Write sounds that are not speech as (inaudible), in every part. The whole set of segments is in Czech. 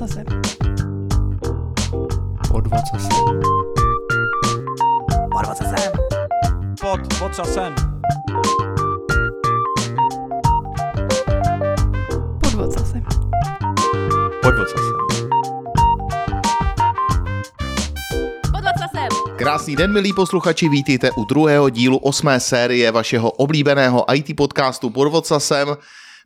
ocasem. Pod vocasem. Pod ocasem. Pod vocasem. Pod ocasem. Pod vocasem. Krásný den, milí posluchači, vítejte u druhého dílu osmé série vašeho oblíbeného IT podcastu pod Vocasem.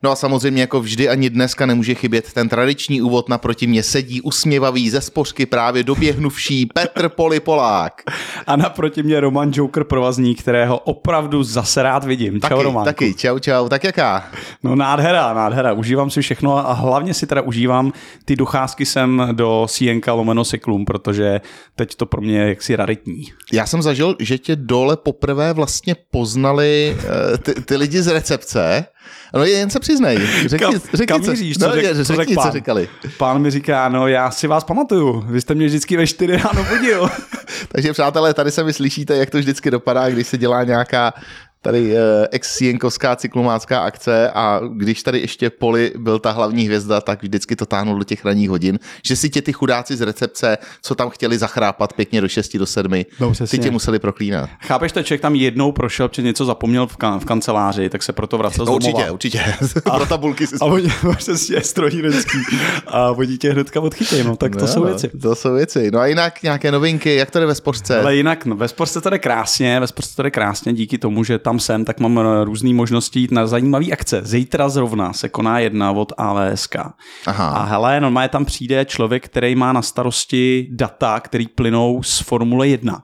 No a samozřejmě jako vždy ani dneska nemůže chybět ten tradiční úvod naproti mě sedí usměvavý ze spořky právě doběhnuvší Petr Polipolák. A naproti mě Roman Joker provazník, kterého opravdu zase rád vidím. Čau Taky, Roman. taky, čau, čau, tak jaká? No nádhera, nádhera. Užívám si všechno a hlavně si teda užívám ty docházky sem do CNK lomeno cyklum, protože teď to pro mě je jaksi raritní. Já jsem zažil, že tě dole poprvé vlastně poznali eh, ty, ty lidi z recepce. No jen se přiznej, řekni, Kam- řekni kam co, no, řek- co řekni, co říkali. Pán mi říká, no já si vás pamatuju, vy jste mě vždycky ve 4 ráno budil. (laughs) Takže přátelé, tady se mi slyšíte, jak to vždycky dopadá, když se dělá nějaká tady uh, ex cyklumácká akce a když tady ještě Poli byl ta hlavní hvězda, tak vždycky to táhnul do těch ranních hodin, že si tě ty chudáci z recepce, co tam chtěli zachrápat pěkně do 6 do 7, No, ty tě museli proklínat. Chápeš, ten člověk tam jednou prošel, protože něco zapomněl v, kan- v kanceláři, tak se proto vracel z No, domova. určitě, určitě. (laughs) Pro tabulky si A oni, (laughs) přesně, strojírenský. A oni tě hnedka odchytějí, no tak to No, jsou no, věci. To jsou věci. No a jinak nějaké novinky, jak to jde ve spořce? Ale jinak, no, ve sportce to jde krásně, ve sportce to jde krásně, díky tomu, že tam jsem, tak mám eh, různé možnosti jít na zajímavé akce. Zítra zrovna se koná jedna od ALSK. Aha. A hele, normálně tam přijde člověk, který má na starosti data, který plynou z Formule 1.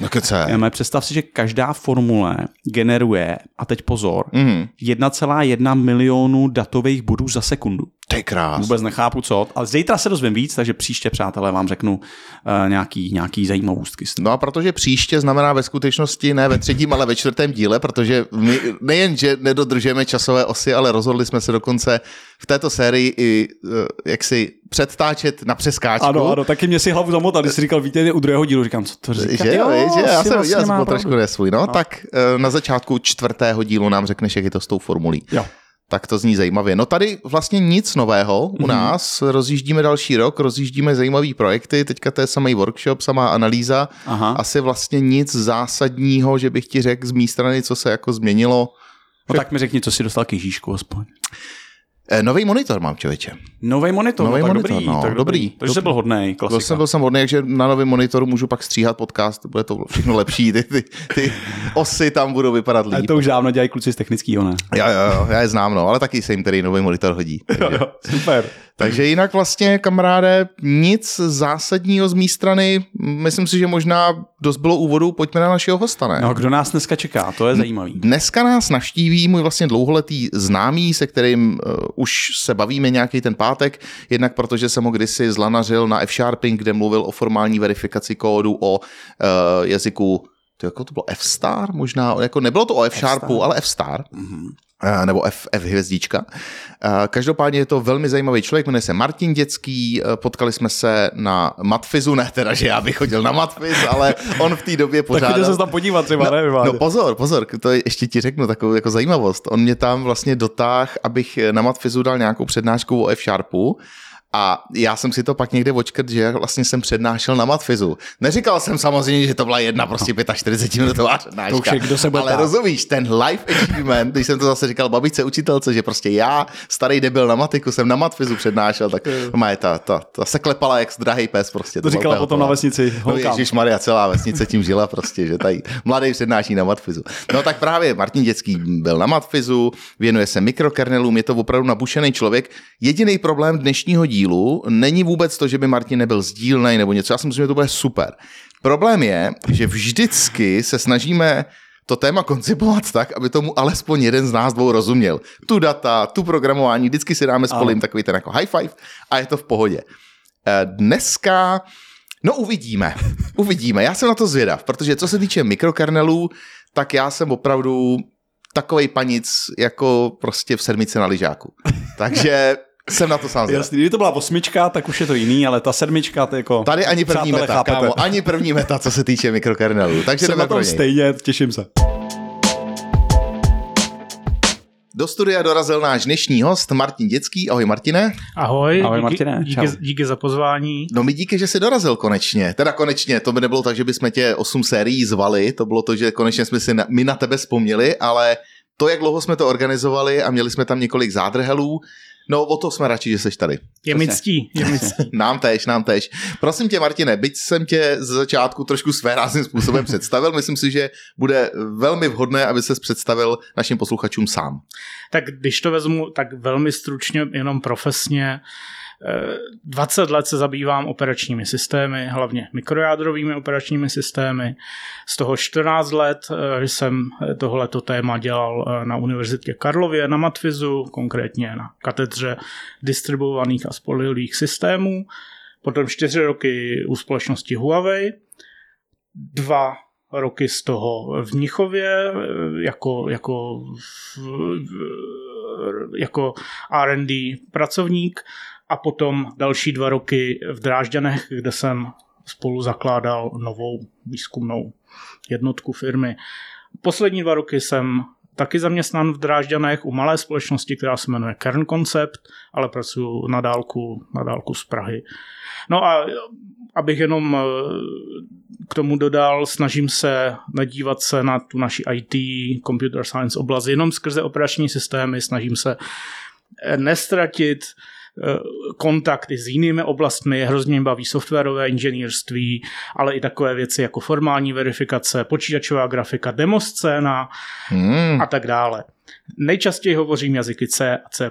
No kece. Představ si, že každá formule generuje, a teď pozor, Mhm. 1,1 milionu datových bodů za sekundu. To je krás. Vůbec nechápu co, ale zítra se dozvím víc, takže příště, přátelé, vám řeknu uh, nějaký, nějaký zajímavostky. No a protože příště znamená ve skutečnosti ne ve třetím, ale ve čtvrtém díle, protože my nejen, že nedodržujeme časové osy, ale rozhodli jsme se dokonce v této sérii i eh, jak si předtáčet na přeskáčku. Ano, ano, taky mě si hlavu zamotal, když jsi říkal, víte, u druhého dílu, říkám, co to říká. Že jo, že? Já jsem, vlastně já jsem byl trošku nesvůj. No, tak eh, na začátku čtvrtého dílu nám řekneš, jak je to s tou formulí. Jo. Tak to zní zajímavě. No tady vlastně nic nového u nás. Rozjíždíme další rok, rozjíždíme zajímavé projekty. Teďka to je samý workshop, samá analýza. Aha. Asi vlastně nic zásadního, že bych ti řekl z mé strany, co se jako změnilo. No tak mi řekni, co si dostal k Ježíšku aspoň. Eh, Nový monitor mám, člověče. Nový monitor, Novej no, tak monitor, dobrý, no, tak dobrý. dobrý. Takže jsi byl hodnej, Byl klasika. jsem, byl jsem hodný, takže na novém monitoru můžu pak stříhat podcast, bude to všechno lepší, ty, ty, ty osy tam budou vypadat Ale líp. to už dávno dělají kluci z technického, ne? Jo, jo, jo, já je znám, no, ale taky se jim tady nový monitor hodí. (laughs) Takže, super. Takže jinak vlastně, kamaráde, nic zásadního z mé strany. Myslím si, že možná dost bylo úvodu, pojďme na našeho hosta, ne? No, kdo nás dneska čeká, to je zajímavý. Dneska nás navštíví můj vlastně dlouholetý známý, se kterým uh, už se bavíme nějaký ten pátek, jednak protože jsem ho kdysi zlanařil na F-Sharping, kde mluvil o formální verifikaci kódu, o uh, jazyku to jako to bylo F-star možná, jako nebylo to o F-sharpu, ale F-star. Mm-hmm. Nebo F, F hvězdička. Každopádně je to velmi zajímavý člověk, jmenuje se Martin Dětský, eh, potkali jsme se na Matfizu, ne teda, že já bych chodil na Matfiz, ale on v té době Tak pořádal... chodil se tam podívat třeba, No, nevím. no pozor, pozor, to je, ještě ti řeknu takovou jako zajímavost. On mě tam vlastně dotáh, abych na Matfizu dal nějakou přednášku o F-Sharpu a já jsem si to pak někde očkrt, že vlastně jsem přednášel na Matfizu. Neříkal jsem samozřejmě, že to byla jedna prostě 45 minutová přednáška. To už je, kdo se ale rozumíš, ten life achievement, když jsem to zase říkal babičce učitelce, že prostě já, starý debil na matiku, jsem na Matfizu přednášel, tak má ta, ta, ta, se klepala jak drahý pes prostě. To říkala potom na vesnici No holkám. Ježíš Maria, celá vesnice tím žila prostě, že tady mladý přednáší na Matfizu. No tak právě Martin Dětský byl na Matfizu, věnuje se mikrokernelům, je to opravdu nabušený člověk. Jediný problém dnešního dílu není vůbec to, že by Martin nebyl sdílnej nebo něco, já si myslím, že to bude super. Problém je, že vždycky se snažíme to téma koncipovat tak, aby tomu alespoň jeden z nás dvou rozuměl. Tu data, tu programování, vždycky si dáme spolu jim takový ten jako high five a je to v pohodě. Eh, Dneska No uvidíme, (laughs) uvidíme. Já jsem na to zvědav, protože co se týče mikrokernelů, tak já jsem opravdu takovej panic jako prostě v sedmice na lyžáku. Takže (laughs) jsem na to sám. Jasný, kdyby to byla osmička, tak už je to jiný, ale ta sedmička, to je jako... Tady ani první Přátelé, meta, chápete. kámo, ani první meta, co se týče mikrokernelů. Takže Jsem jdeme na pro tom něj. stejně, těším se. Do studia dorazil náš dnešní host Martin Dětský. Ahoj Martine. Ahoj, Ahoj, díky, Martine, díky, čau. díky za pozvání. No mi díky, že jsi dorazil konečně. Teda konečně, to by nebylo tak, že bychom tě 8 sérií zvali, to bylo to, že konečně jsme si na, my na tebe vzpomněli, ale to, jak dlouho jsme to organizovali a měli jsme tam několik zádrhelů, no o to jsme radši, že jsi tady. Je mi ctí, je mi ctí. (laughs) Nám tež, nám tež. Prosím tě, Martine, byť jsem tě z začátku trošku svérázným způsobem představil, myslím si, že bude velmi vhodné, aby ses představil našim posluchačům sám. Tak když to vezmu tak velmi stručně, jenom profesně, eh, 20 let se zabývám operačními systémy, hlavně mikrojádrovými operačními systémy. Z toho 14 let eh, jsem tohleto téma dělal eh, na Univerzitě Karlově, na Matfizu, konkrétně na katedře distribuovaných a spolehlivých systémů. Potom 4 roky u společnosti Huawei, dva roky z toho v Mnichově eh, jako, jako, jako R&D pracovník a potom další dva roky v Drážďanech, kde jsem spolu zakládal novou výzkumnou jednotku firmy. Poslední dva roky jsem taky zaměstnán v Drážďanech u malé společnosti, která se jmenuje Kern Concept, ale pracuji na dálku, na dálku z Prahy. No a abych jenom eh, k tomu dodal, snažím se nadívat se na tu naši IT, computer science oblast jenom skrze operační systémy, snažím se nestratit kontakty s jinými oblastmi, hrozně mě baví softwarové inženýrství, ale i takové věci jako formální verifikace, počítačová grafika, demoscéna Hmm, a tak dále. Nejčastěji hovořím jazyky C a C++.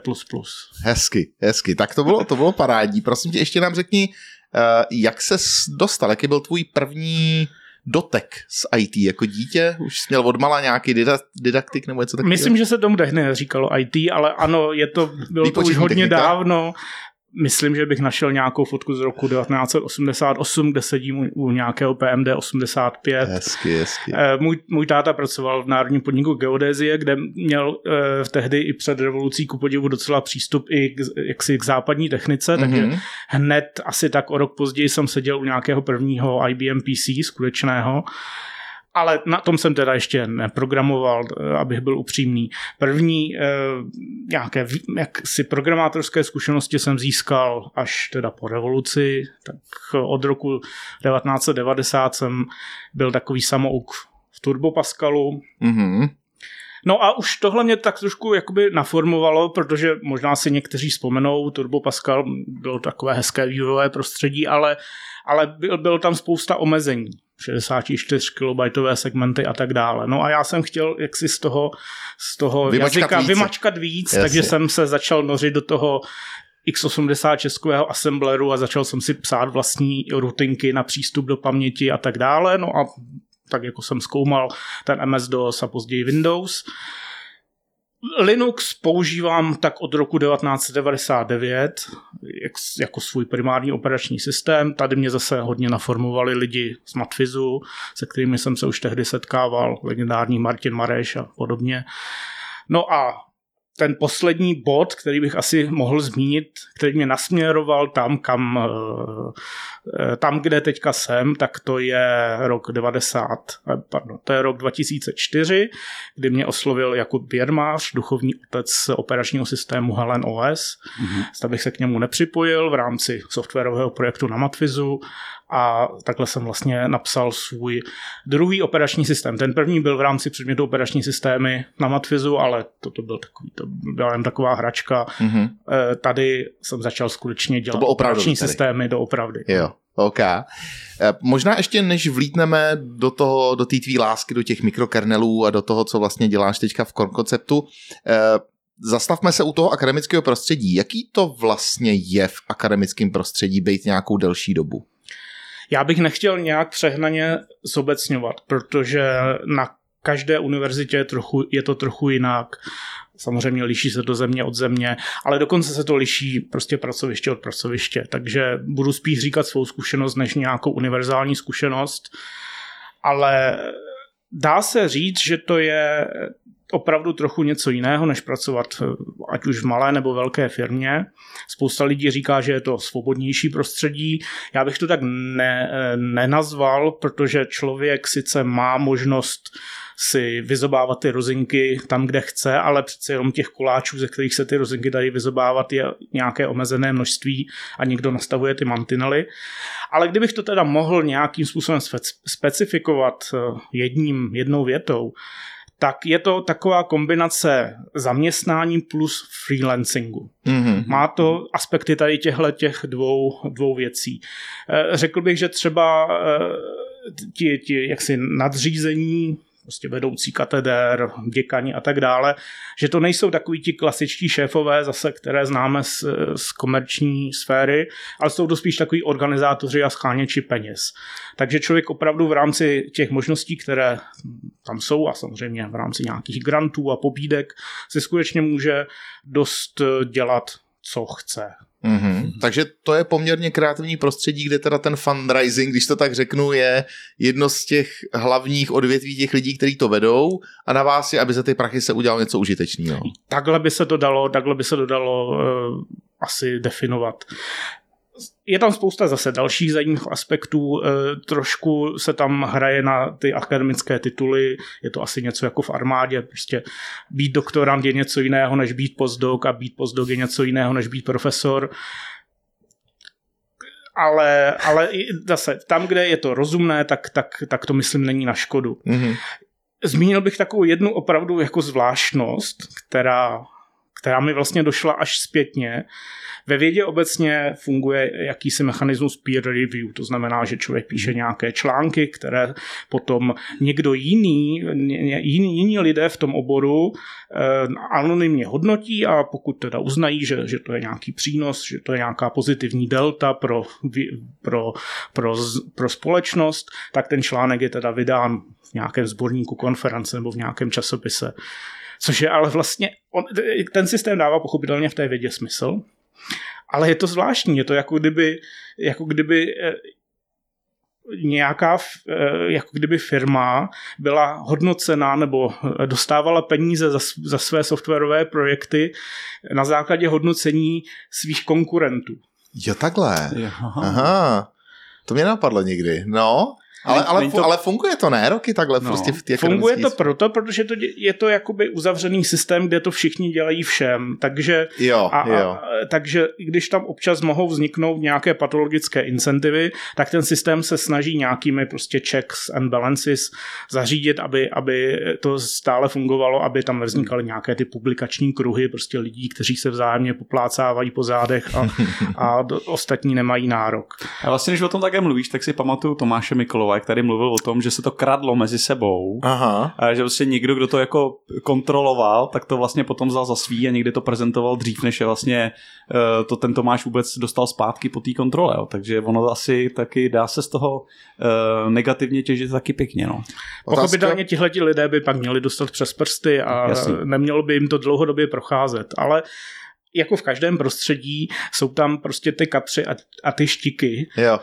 hezky, hezky. Tak to bylo, to bylo parádní. Prosím tě, ještě nám řekni, eh, jak ses dostal, jaký byl tvůj první dotek s IT jako dítě? Už jsi měl odmala nějaký dida- didaktik nebo něco takového? Myslím, že se tomu tehdy neříkalo IT, ale ano, je to, bylo to už hodně technika? dávno. Myslím, že bych našel nějakou fotku z roku 1988, kde sedím u, nějakého PMD 85. Hezky, hezky. Eh, Můj, můj táta pracoval v Národním podniku geodézie, kde měl eh, tehdy i před revolucí ku podivu docela přístup i k, jaksi k západní technice, mm-hmm. takže Mhm. hned asi tak o rok později jsem seděl u nějakého prvního IBM PC skutečného, ale na tom jsem teda ještě neprogramoval, eh, abych byl upřímný. První eh, nějaké ví- jaksi programátorské zkušenosti jsem získal až teda po revoluci, tak od roku 1990 jsem byl takový samouk v Turbo Pascalu, Mhm. No a už tohle mě tak trošku jakoby naformovalo, protože možná si někteří vzpomenou, Turbo Pascal bylo takové hezké vývojové prostředí, ale, ale byl, byl tam spousta omezení. 64 kilobajtové segmenty a tak dále. No a já jsem chtěl jaksi z toho, z toho Vymačkat jazyka více. vymačkat víc, Jasně. takže jsem se začal nořit do toho x86 českého assembleru a začal jsem si psát vlastní rutinky na přístup do paměti a tak dále. No a tak jako jsem zkoumal ten MS-DOS a později Windows. Linux používám tak od roku 1999 jak, jako svůj primární operační systém. Tady mě zase hodně naformovali lidi z Matfizu, se kterými jsem se už tehdy setkával, legendární Martin Mareš a podobně. No a ten poslední bod, který bych asi mohl zmínit, který mě nasměroval tam, kam, eh, tam, kde teďka jsem, tak to je rok 90, eh, pardon, to je rok 2004, kdy mě oslovil Jakub Běrmář, duchovní otec operačního systému Helen OS. Mm-hmm. Zda bych se k němu nepřipojil v rámci softwarového projektu na Matfizu a takhle jsem vlastně napsal svůj druhý operační systém. Ten první byl v rámci předmětu operační systémy na Matfizu, ale toto byl takový, to byla jen taková hračka. Mhm. Eh, Tady jsem začal skutečně dělat operační tady. systémy doopravdy. Jo, OK. Eh, Možná ještě než vlítneme do toho, do té tvý lásky, do těch mikrokernelů a do toho, co vlastně děláš teďka v konceptu, eh, zastavme se u toho akademického prostředí. Jaký to vlastně je v akademickém prostředí být nějakou delší dobu? Já bych nechtěl nějak přehnaně zobecňovat, protože na každé univerzitě je, trochu, je to trochu jinak. Samozřejmě liší se to země od země, ale dokonce se to liší prostě pracoviště od pracoviště. Takže budu spíš říkat svou zkušenost než nějakou univerzální zkušenost. Ale dá se říct, že to je opravdu trochu něco jiného, než pracovat ať už v malé nebo velké firmě. Spousta lidí říká, že je to svobodnější prostředí. Já bych to tak ne, nenazval, protože člověk sice má možnost si vyzobávat ty rozinky tam, kde chce, ale přece jenom těch koláčů, ze kterých se ty rozinky dají vyzobávat, je nějaké omezené množství a někdo nastavuje ty mantinely. Ale kdybych to teda mohl nějakým způsobem specifikovat eh, jedním, jednou větou, tak je to taková kombinace zaměstnání plus freelancingu. Mm-hmm. Má to aspekty tady těchto těch dvou, dvou věcí. Eh, řekl bych, že třeba eh, ti, ti jaksi nadřízení prostě vedoucí katedér, děkani a tak dále, že to nejsou takový ti klasičtí šéfové zase, které známe z, z komerční sféry, ale jsou to spíš takový organizátoři a scháněči peněz. Takže člověk opravdu v rámci těch možností, které tam jsou a samozřejmě v rámci nějakých grantů a pobídek si skutečně může dost dělat, co chce. Mm-hmm. Takže to je poměrně kreativní prostředí, kde teda ten fundraising, když to tak řeknu, je jedno z těch hlavních odvětví těch lidí, kteří to vedou a na vás je, aby za ty prachy se udělalo něco užitečného. Takhle by se to dalo, takhle by se to dalo uh, asi definovat je tam spousta zase dalších zajímavých aspektů. E, trošku se tam hraje na ty akademické tituly. Je to asi něco jako v armádě. Prostě být doktorant je něco jiného, než být postdoc a být postdoc je něco jiného, než být profesor. Ale, ale zase tam, kde je to rozumné, tak, tak, tak to myslím není na škodu. Mm-hmm. Zmínil bych takovou jednu opravdu jako zvláštnost, která, která mi vlastně došla až zpětně. Ve vědě obecně funguje jakýsi mechanismus peer review, to znamená, že člověk píše nějaké články, které potom někdo jiný, jiný, jiní lidé v tom oboru eh, anonymně hodnotí a pokud teda uznají, že, že to je nějaký přínos, že to je nějaká pozitivní delta pro, pro, pro, pro společnost, tak ten článek je teda vydán v nějakém sborníku konference nebo v nějakém časopise. Což je ale vlastně, on, ten systém dává pochopitelně v té vědě smysl, ale je to zvláštní, je to jako kdyby, jako kdyby eh, nějaká, eh, jako kdyby firma byla hodnocená nebo eh, dostávala peníze za, za své softwarové projekty na základě hodnocení svých konkurentů. Jo, takhle. Aha. To mě napadlo nikdy. No, ale, ale, to... ale funguje to, ne? Roky takhle no. prostě v těch Funguje to proto, protože to je to jakoby uzavřený systém, kde to všichni dělají všem. Takže, jo, a, jo. A, takže když tam občas mohou vzniknout nějaké patologické incentivy, tak ten systém se snaží nějakými prostě checks and balances zařídit, aby, aby to stále fungovalo, aby tam nevznikaly nějaké ty publikační kruhy prostě lidí, kteří se vzájemně poplácávají po zádech a, (laughs) a do, ostatní nemají nárok. A vlastně, když o tom také mluvíš, tak si pamatuju Tomáše Mikolova, jak tady mluvil o tom, že se to kradlo mezi sebou. Aha. A že vlastně někdo, kdo to jako kontroloval, tak to vlastně potom vzal za svý a někdy to prezentoval dřív, než je vlastně uh, to ten Tomáš vůbec dostal zpátky po té kontrole. Jo. Takže ono asi taky dá se z toho uh, negativně těžit taky pěkně. No. Pochopitelně tihle lidé by pak měli dostat přes prsty a Jasný. nemělo by jim to dlouhodobě procházet. Ale jako v každém prostředí jsou tam prostě ty kapři a, a ty štiky. Jo.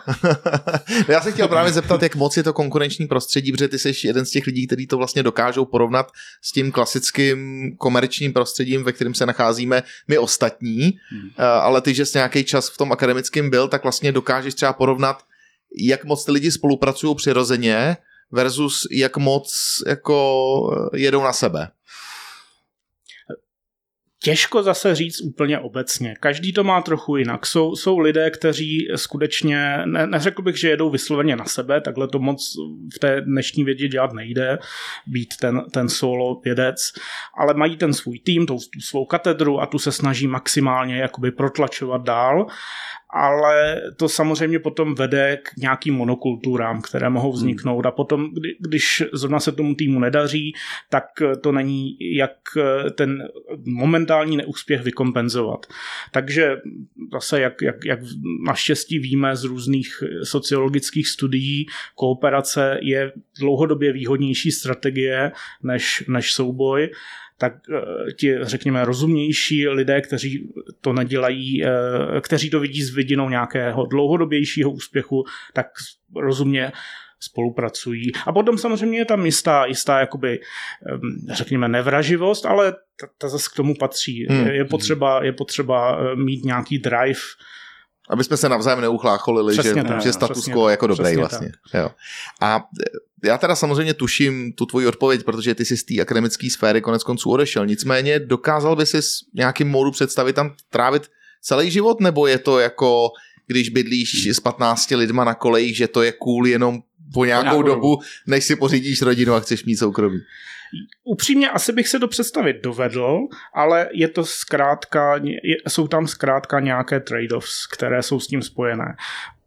(laughs) Já se chtěl právě zeptat, jak moc je to konkurenční prostředí, protože ty jsi jeden z těch lidí, kteří to vlastně dokážou porovnat s tím klasickým komerčním prostředím, ve kterém se nacházíme my ostatní, hmm. Eh, ale ty, že jsi nějaký čas v tom akademickém byl, tak vlastně dokážeš třeba porovnat, jak moc ty lidi spolupracují přirozeně versus jak moc jako jedou na sebe. Těžko zase říct úplně obecně. Každý to má trochu jinak. Jsou, jsou lidé, kteří skutečně, ne, neřekl bych, že jedou vysloveně na sebe, takhle to moc v té dnešní vědě dělat nejde, být ten, ten solo vědec, ale mají ten svůj tým, tu, tu svou katedru a tu se snaží maximálně jakoby protlačovat dál ale to samozřejmě potom vede k nějakým monokulturám, které mohou hmm. vzniknout a potom, kdy, když zrovna se tomu týmu nedaří, tak to není jak ten momentální neúspěch vykompenzovat. Takže zase, jak, jak, jak naštěstí víme z různých sociologických studií, kooperace je dlouhodobě výhodnější strategie než, než souboj tak eh, ti, řekněme, rozumnější lidé, kteří to nedělají, eh, kteří to vidí s vidinou nějakého dlouhodobějšího úspěchu, tak rozumně spolupracují. A potom samozřejmě je tam jistá, jistá jakoby, řekněme, nevraživost, ale ta, ta zase k tomu patří. Hmm. Je, potřeba, je potřeba eh, mít nějaký drive Aby jsme se navzájem neuchlácholili, že, tak, že status quo je jako dobrý vlastně. Jo. A já teda samozřejmě tuším tu tvoji odpověď, protože ty jsi z té akademické sféry konec konců odešel. Nicméně dokázal by si nějakým módu představit tam trávit celý život, nebo je to jako když bydlíš s 15 lidma na kolejích, že to je cool jenom po nějakou dobu, než si pořídíš rodinu a chceš mít soukromí. Upřímně asi bych se to představit dovedl, ale je to zkrátka, jsou tam zkrátka nějaké trade-offs, které jsou s tím spojené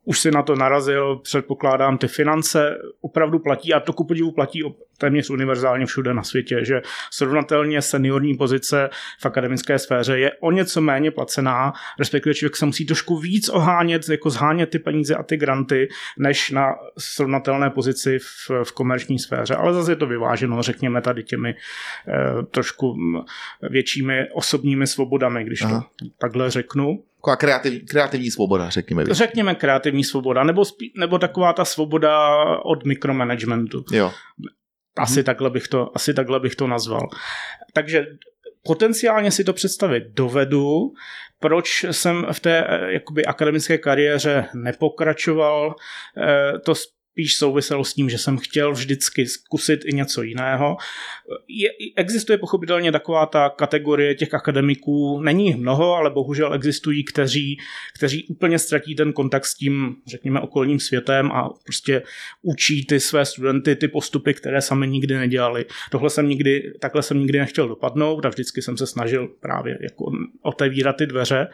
už si na to narazil, předpokládám, ty finance opravdu platí a to ku podivu platí téměř univerzálně všude na světě, že srovnatelně seniorní pozice v akademické sféře je o něco méně placená, respektive člověk se musí trošku víc ohánět, jako zhánět ty peníze a ty granty, než na srovnatelné pozici v, v komerční sféře. Ale zase je to vyváženo, řekněme tady těmi eh, trošku většími osobními svobodami, když Aha. to takhle řeknu. Taková kreativ, kreativní svoboda, řekněme. Řekněme kreativní svoboda, nebo, spí, nebo taková ta svoboda od mikromanagementu. Jo. Asi, hmm. takhle bych to, asi takhle bych to nazval. Takže potenciálně si to představit dovedu, proč jsem v té eh, jakoby, akademické kariéře nepokračoval, eh, to spíš souviselo s tím, že jsem chtěl vždycky zkusit i něco jiného. Je, existuje pochopitelně taková ta kategorie těch akademiků, není jich mnoho, ale bohužel existují, kteří, kteří úplně ztratí ten kontakt s tím, řekněme, okolním světem a prostě učí ty své studenty ty postupy, které sami nikdy nedělali. Tohle jsem nikdy, takhle jsem nikdy nechtěl dopadnout a vždycky jsem se snažil právě jako otevírat ty dveře.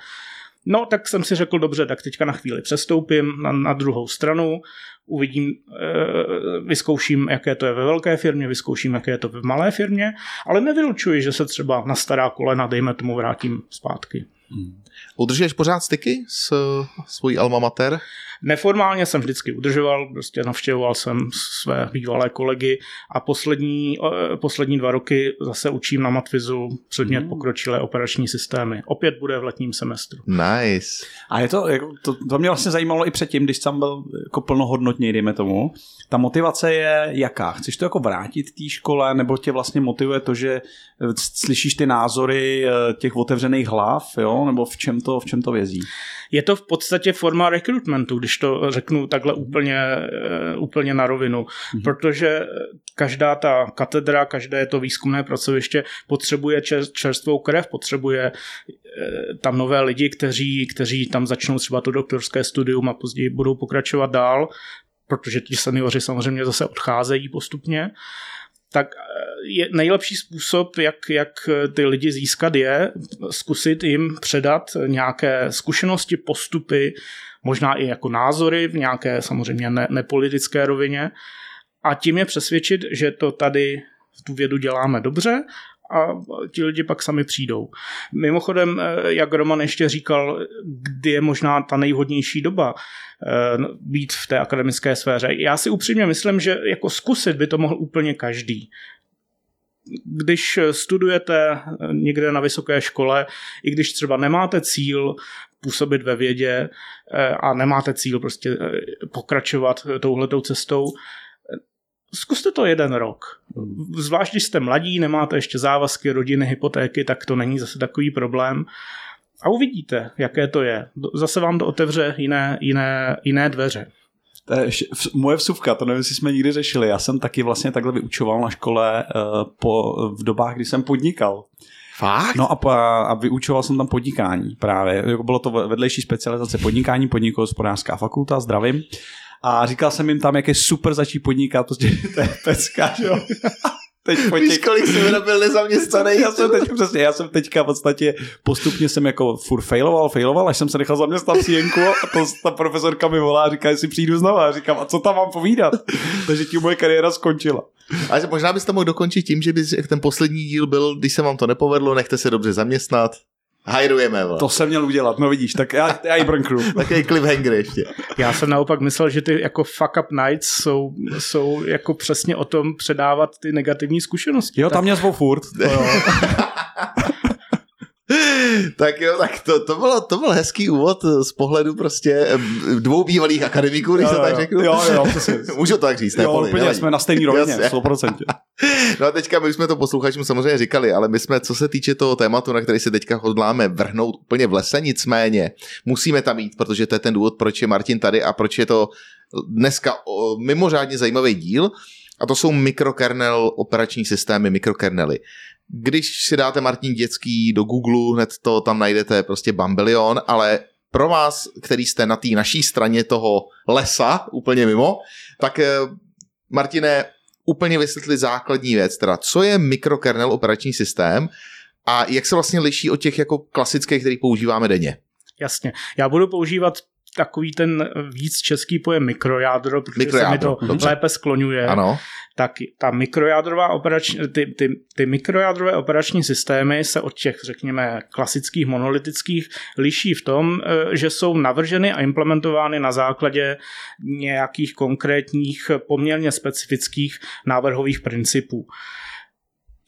No, tak jsem si řekl, dobře, tak teďka na chvíli přestoupím na, na druhou stranu, uvidím, eh, vyzkouším, jaké to je ve velké firmě, vyzkouším, jaké je to v malé firmě, ale nevylučuji, že se třeba na stará kolena, dejme tomu, vrátím zpátky. Hmm. Udržuješ pořád styky s svojí alma mater? Neformálně jsem vždycky udržoval, prostě navštěvoval jsem své bývalé kolegy a poslední, poslední dva roky zase učím na Matvizu předmět hmm. pokročilé operační systémy. Opět bude v letním semestru. Nice. A je to, jako, to, to mě vlastně zajímalo i předtím, když jsem byl jako plnohodnotný, dejme tomu. Ta motivace je jaká? Chceš to jako vrátit té škole, nebo tě vlastně motivuje to, že slyšíš ty názory eh, těch otevřených hlav, jo? Nebo v čem to, v čem to vězí? Je to v podstatě forma rekrutmentu, když to řeknu takhle úplně, eh, úplně na rovinu, mm-hmm. protože každá ta katedra, každé to výzkumné pracoviště potřebuje čerstvou krev, potřebuje eh, tam nové lidi, kteří, kteří tam začnou třeba to doktorské studium a později budou pokračovat dál, protože ti seniori samozřejmě zase odcházejí postupně tak eh, je nejlepší způsob, jak, jak ty lidi získat je zkusit jim předat nějaké zkušenosti, postupy, možná i jako názory v nějaké samozřejmě ne, nepolitické rovině. A tím je přesvědčit, že to tady tu vědu děláme dobře a ti lidi pak sami přijdou. Mimochodem, eh, jak Roman ještě říkal, kdy je možná ta nejvhodnější doba eh, být v té akademické sféře. Já si upřímně myslím, že jako zkusit by to mohl úplně každý. Když studujete někde na vysoké škole, i když třeba nemáte cíl působit ve vědě eh, a nemáte cíl prostě pokračovat touhletou cestou, zkuste to jeden rok. Zvlášť, když jste mladí, nemáte ještě závazky, rodiny, hypotéky, tak to není zase takový problém. A uvidíte, jaké to je. Zase vám to otevře jiné, jiné, jiné dveře. To je moje vsuvka, to nevím, jestli jsme nikdy řešili. Já jsem taky vlastně takhle vyučoval na škole uh, po, v dobách, kdy jsem podnikal. Fakt? No a, a vyučoval jsem tam podnikání právě. Jako bylo to vedlejší specializace podnikání, podnikohospodářská fakulta, zdravím. A říkal jsem jim tam, jak je super začít podnikat, prostě (laughs) to je pecka, že jo. Teď po těch... Víš, kolik jsem byl nezaměstnaný? (laughs) Já jsem teď, přesně, já jsem teďka v podstatě postupně jsem jako furt failoval, failoval, až jsem se nechal zaměstnat v Sienku a to ta profesorka mi volá a říká, jestli přijdu znova. A říkám, a co tam mám povídat? (laughs) Takže tím moje kariéra skončila. A možná byste mohl dokončit tím, že by ten poslední díl byl, když se vám to nepovedlo, nechte se dobře zaměstnat. Hajrujeme. To jsem měl udělat, no vidíš, tak já, já i brnknu. (laughs) Takový cliffhanger ještě. Já jsem naopak myslel, že ty jako fuck up nights jsou, jsou jako přesně o tom předávat ty negativní zkušenosti. Jo, tak... tam mě zvou furt. To (laughs) jo. (laughs) tak jo, tak to, to, bylo, to byl hezký úvod z pohledu prostě dvou bývalých akademiků, když to tak řeknu. Jo, jo, (laughs) Můžu to tak říct, ne, Jo, úplně, jsme na stejný rovině, 100%. (laughs) No a teďka my jsme to posluchačům samozřejmě říkali, ale my jsme, co se týče toho tématu, na který se teďka hodláme vrhnout úplně v lese, nicméně musíme tam jít, protože to je ten důvod, proč je Martin tady a proč je to dneska mimořádně zajímavý díl. A to jsou mikrokernel operační systémy, mikrokernely. Když si dáte Martin Dětský do Google, hned to tam najdete prostě bambilion, ale pro vás, který jste na té naší straně toho lesa, úplně mimo, tak eh, Martine, úplně vysvětli základní věc, teda co je mikrokernel operační systém a jak se vlastně liší od těch jako klasických, který používáme denně. Jasně. Já budu používat takový ten víc český pojem mikrojádro, protože mikrojádro, se mi to dobře. lépe skloňuje. Ano. Tak ta mikrojádrová operační, ty, ty, ty mikrojádrové operační systémy se od těch, řekněme, klasických monolitických liší v tom, eh, že jsou navrženy a implementovány na základě nějakých konkrétních, poměrně specifických návrhových principů.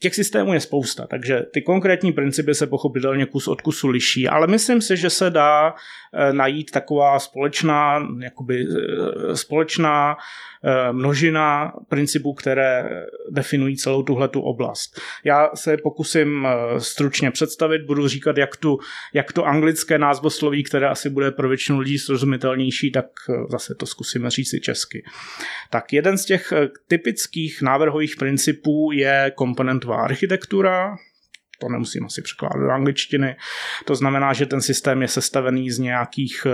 Těch systémů je spousta, takže ty konkrétní principy se pochopitelně kus od kusu liší, ale myslím si, že se dá eh, najít taková společná, jakoby, eh, společná množina principů, které definují celou tuhletu oblast. Já se pokusím eh, stručně představit, budu říkat, jak, tu, jak to anglické názvosloví, které asi bude pro většinu lidí srozumitelnější, tak eh, zase to zkusíme říct si česky. Tak jeden z těch typických návrhových principů je komponentová architektura, to nemusím asi překládat do angličtiny. To znamená, že ten systém je sestavený z nějakých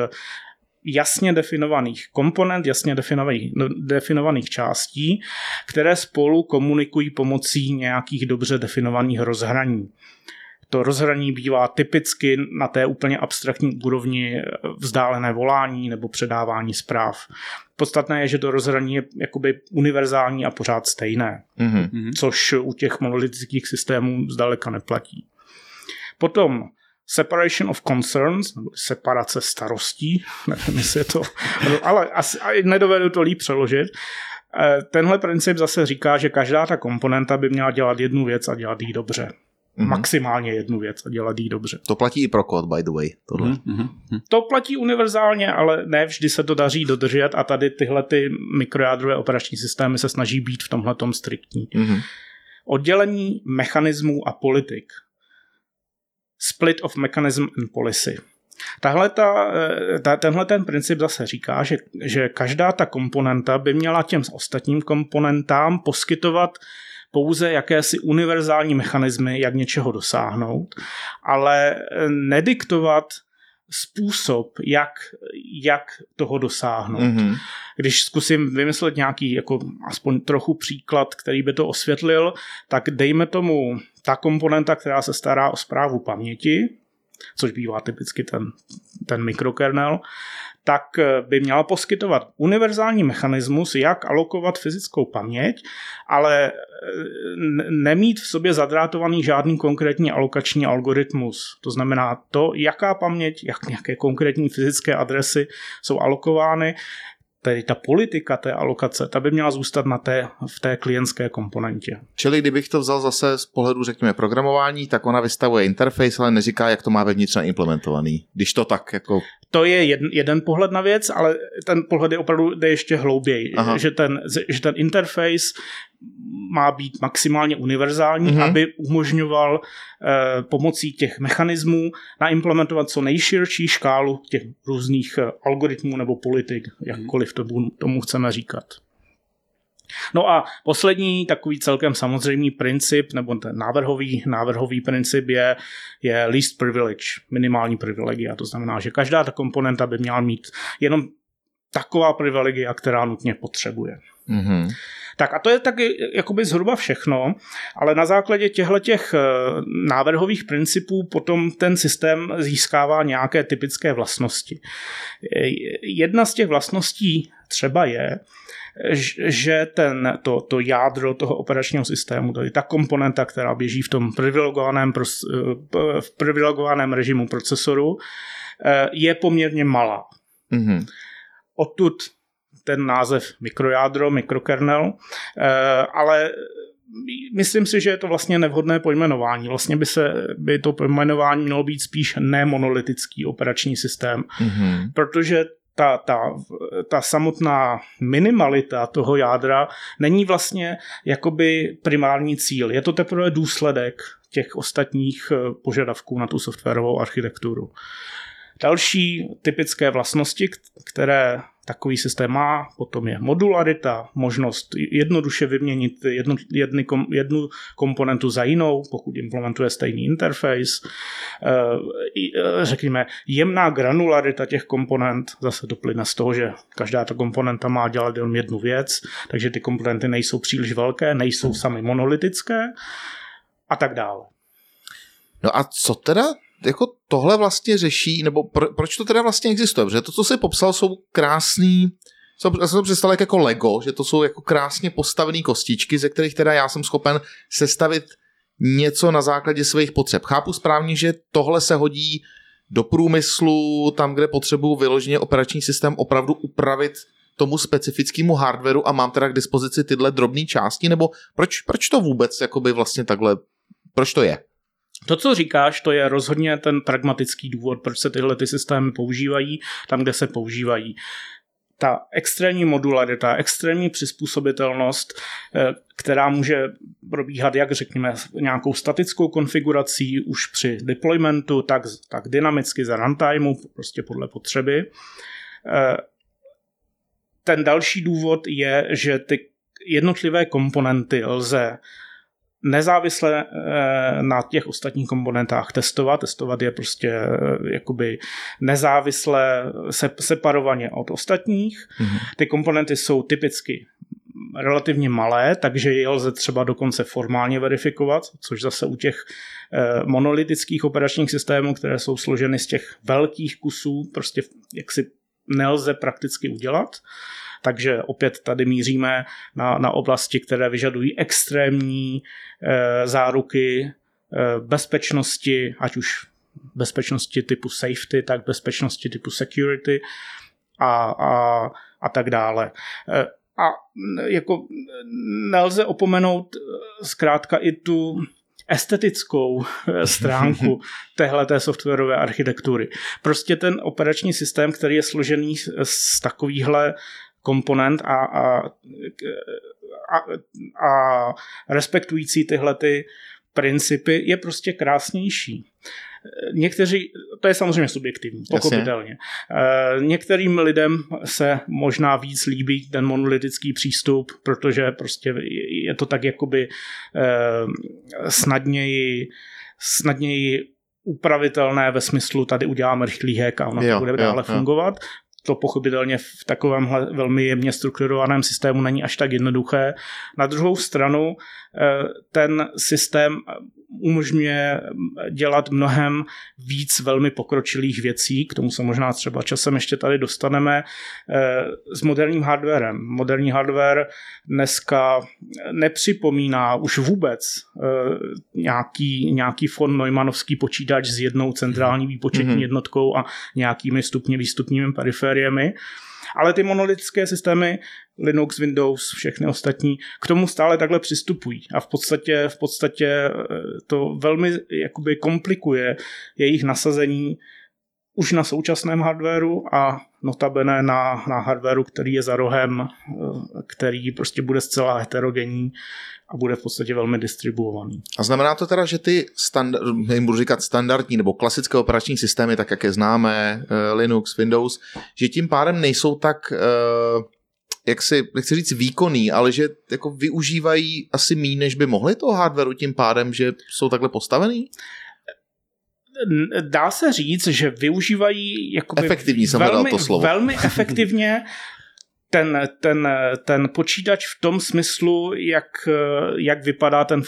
jasně definovaných komponent, jasně definovaných, no, definovaných částí, které spolu komunikují pomocí nějakých dobře definovaných rozhraní. To rozhraní bývá typicky na té úplně abstraktní úrovni vzdálené volání nebo předávání zpráv. Podstatné je, že to rozhraní je jakoby univerzální a pořád stejné, mm-hmm. což u těch monolitických systémů zdaleka neplatí. Potom separation of concerns, nebo separace starostí, (laughs) nevím, jestli je to, ale asi, nedovedu to líp přeložit. Eh, tenhle princip zase říká, že každá ta komponenta by měla dělat jednu věc a dělat ji dobře. Mm-hmm. Maximálně jednu věc a dělat ji dobře. To platí i pro kód, by the way. Tohle. Mm-hmm. To platí univerzálně, ale ne vždy se to daří dodržet a tady tyhle ty mikrojádrové operační systémy se snaží být v tomhle striktní. Mm-hmm. Oddělení mechanismů a politik split of mechanism and policy. Tahle ta, eh, ta, tenhle ten princip zase říká, že, že každá ta komponenta by měla těm ostatním komponentám poskytovat pouze jakési univerzální mechanismy, jak něčeho dosáhnout, ale eh, nediktovat způsob, jak, jak toho dosáhnout. Mm-hmm. Když zkusím vymyslet nějaký jako aspoň trochu příklad, který by to osvětlil, tak dejme tomu ta komponenta, která se stará o zprávu paměti, což bývá typicky ten, ten mikrokernel, tak eh, by měla poskytovat univerzální mechanismus, jak alokovat fyzickou paměť, ale eh, nemít v sobě zadrátovaný žádný konkrétní alokační algoritmus. To znamená to, jaká paměť, jak nějaké konkrétní fyzické adresy jsou alokovány, tedy ta politika té alokace, ta by měla zůstat na té, v té klientské komponentě. Čili kdybych to vzal zase z pohledu, řekněme, programování, tak ona vystavuje interface, ale neříká, jak to má vevnitř naimplementovaný. Když to tak jako... To je jeden, jeden pohled na věc, ale ten pohled je opravdu jde ještě hlouběji. Že ten, že ten interface má být maximálně univerzální, mm-hmm. aby umožňoval eh, pomocí těch mechanismů naimplementovat co nejširší škálu těch různých eh, algoritmů nebo politik, jakkoliv to tomu chceme říkat. No a poslední takový celkem samozřejmý princip, nebo ten návrhový, návrhový princip je, je least privilege, minimální privilegia. To znamená, že každá ta komponenta by měla mít jenom taková privilegia, která nutně potřebuje. Mm-hmm. Tak a to je taky jakoby zhruba všechno, ale na základě těchto těch eh, návrhových principů potom ten systém získává nějaké typické vlastnosti. Jedna z těch vlastností třeba je, že ten, to, to jádro toho operačního systému, tedy ta komponenta, která běží v tom privilegovaném, eh, v privilegovaném režimu procesoru, eh, je poměrně malá. Mm-hmm. Odtud ten název mikrojádro, mikrokernel, eh, ale myslím si, že je to vlastně nevhodné pojmenování. Vlastně by, se, by to pojmenování mělo být spíš nemonolitický operační systém, mm-hmm. protože ta, ta, ta samotná minimalita toho jádra není vlastně jakoby primární cíl. Je to teprve důsledek těch ostatních eh, požadavků na tu softwarovou architekturu. Další typické vlastnosti, které takový systém má, potom je modularita, možnost jednoduše vyměnit jednu, jedny, jednu komponentu za jinou, pokud implementuje stejný interface. Eh, eh, řekněme, jemná granularita těch komponent, zase doplyne z toho, že každá ta komponenta má dělat jenom jednu věc, takže ty komponenty nejsou příliš velké, nejsou sami monolitické a tak dále. No a co teda jako tohle vlastně řeší, nebo pro, proč to teda vlastně existuje? Protože to, co jsi popsal, jsou krásný, já jsem to představil jako Lego, že to jsou jako krásně postavené kostičky, ze kterých teda já jsem schopen sestavit něco na základě svých potřeb. Chápu správně, že tohle se hodí do průmyslu, tam, kde potřebuju vyloženě operační systém opravdu upravit tomu specifickému hardwareu a mám teda k dispozici tyhle drobné části, nebo proč, proč to vůbec jakoby vlastně takhle, proč to je? To, co říkáš, to je rozhodně ten pragmatický důvod, proč se tyhle ty systémy používají tam, kde se používají. Ta extrémní modularita, extrémní přizpůsobitelnost, eh, která může probíhat jak řekněme nějakou statickou konfigurací už při deploymentu, tak, tak dynamicky za runtimeu, prostě podle potřeby. Eh, ten další důvod je, že ty jednotlivé komponenty lze nezávisle eh, na těch ostatních komponentách testovat. Testovat je prostě eh, jakoby nezávisle separovaně od ostatních. Mm-hmm. Ty komponenty jsou typicky relativně malé, takže je lze třeba dokonce formálně verifikovat, což zase u těch eh, monolitických operačních systémů, které jsou složeny z těch velkých kusů, prostě jaksi nelze prakticky udělat. Takže opět tady míříme na, na oblasti, které vyžadují extrémní e, záruky e, bezpečnosti, ať už bezpečnosti typu safety, tak bezpečnosti typu security a, a, a tak dále. E, a jako nelze opomenout zkrátka i tu estetickou stránku (laughs) téhleté softwarové architektury. Prostě ten operační systém, který je složený z takovýchhle komponent a, a, a, a respektující tyhle ty principy je prostě krásnější. Někteří, to je samozřejmě subjektivní, pochopitelně. Jasně. Některým lidem se možná víc líbí ten monolitický přístup, protože prostě je to tak jakoby eh, snadněji, snadněji upravitelné ve smyslu tady uděláme rychlý hack a ono jo, to bude jo, dále jo. fungovat to pochopitelně v takovém velmi jemně strukturovaném systému není až tak jednoduché. Na druhou stranu eh, ten systém umožňuje dělat mnohem víc velmi pokročilých věcí, k tomu se možná třeba časem ještě tady dostaneme, eh, s moderním hardwarem. Moderní hardware dneska nepřipomíná už vůbec eh, nějaký, nějaký von Neumannovský počítač s jednou centrální výpočetní mm-hmm. jednotkou a nějakými stupně výstupními perifériemi, ale ty monolitické systémy, Linux, Windows, všechny ostatní, k tomu stále takhle přistupují. A v podstatě, v podstatě eh, to velmi jakoby komplikuje jejich nasazení už na současném hardwareu a notabene na, na hardwareu, který je za rohem, eh, který prostě bude zcela heterogenní a bude v podstatě velmi distribuovaný. A znamená to teda, že ty standard, budu říkat standardní nebo klasické operační systémy, tak jak je známe, eh, Linux, Windows, že tím pádem nejsou tak eh, jak si, nechci říct výkonný, ale že jako využívají asi méně, než by mohli toho hardwareu tím pádem, že jsou takhle postavený? Dá se říct, že využívají jakoby Efektivní jsem velmi, to slovo. velmi efektivně ten, ten, ten počítač v tom smyslu, jak, jak vypadá ten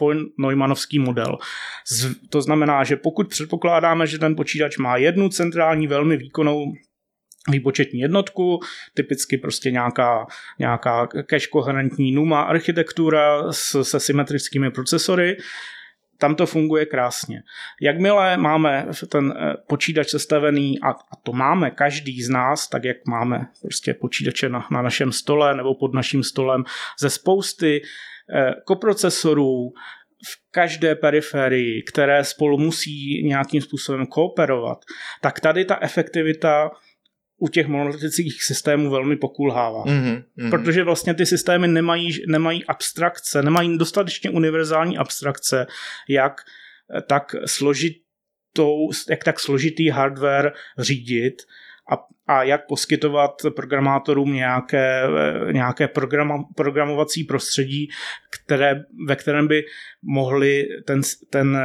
von Neumannovský model. Z, to znamená, že pokud předpokládáme, že ten počítač má jednu centrální velmi výkonnou výpočetní jednotku, typicky prostě nějaká, nějaká cache koherentní NUMA architektura s, se symetrickými procesory, tam to funguje krásně. Jakmile máme ten eh, počítač sestavený, a, to máme každý z nás, tak jak máme prostě počítače na, na našem stole nebo pod naším stolem, ze spousty eh, koprocesorů, v každé periferii, které spolu musí nějakým způsobem kooperovat, tak tady ta efektivita u těch monolitických systémů velmi pokulhává. Mm-hmm, mm-hmm. Protože vlastně ty systémy nemají, nemají abstrakce, nemají dostatečně univerzální abstrakce, jak tak složitou, jak tak složitý hardware řídit a, a jak poskytovat programátorům nějaké, nějaké program, programovací prostředí, které, ve kterém by mohli ten, ten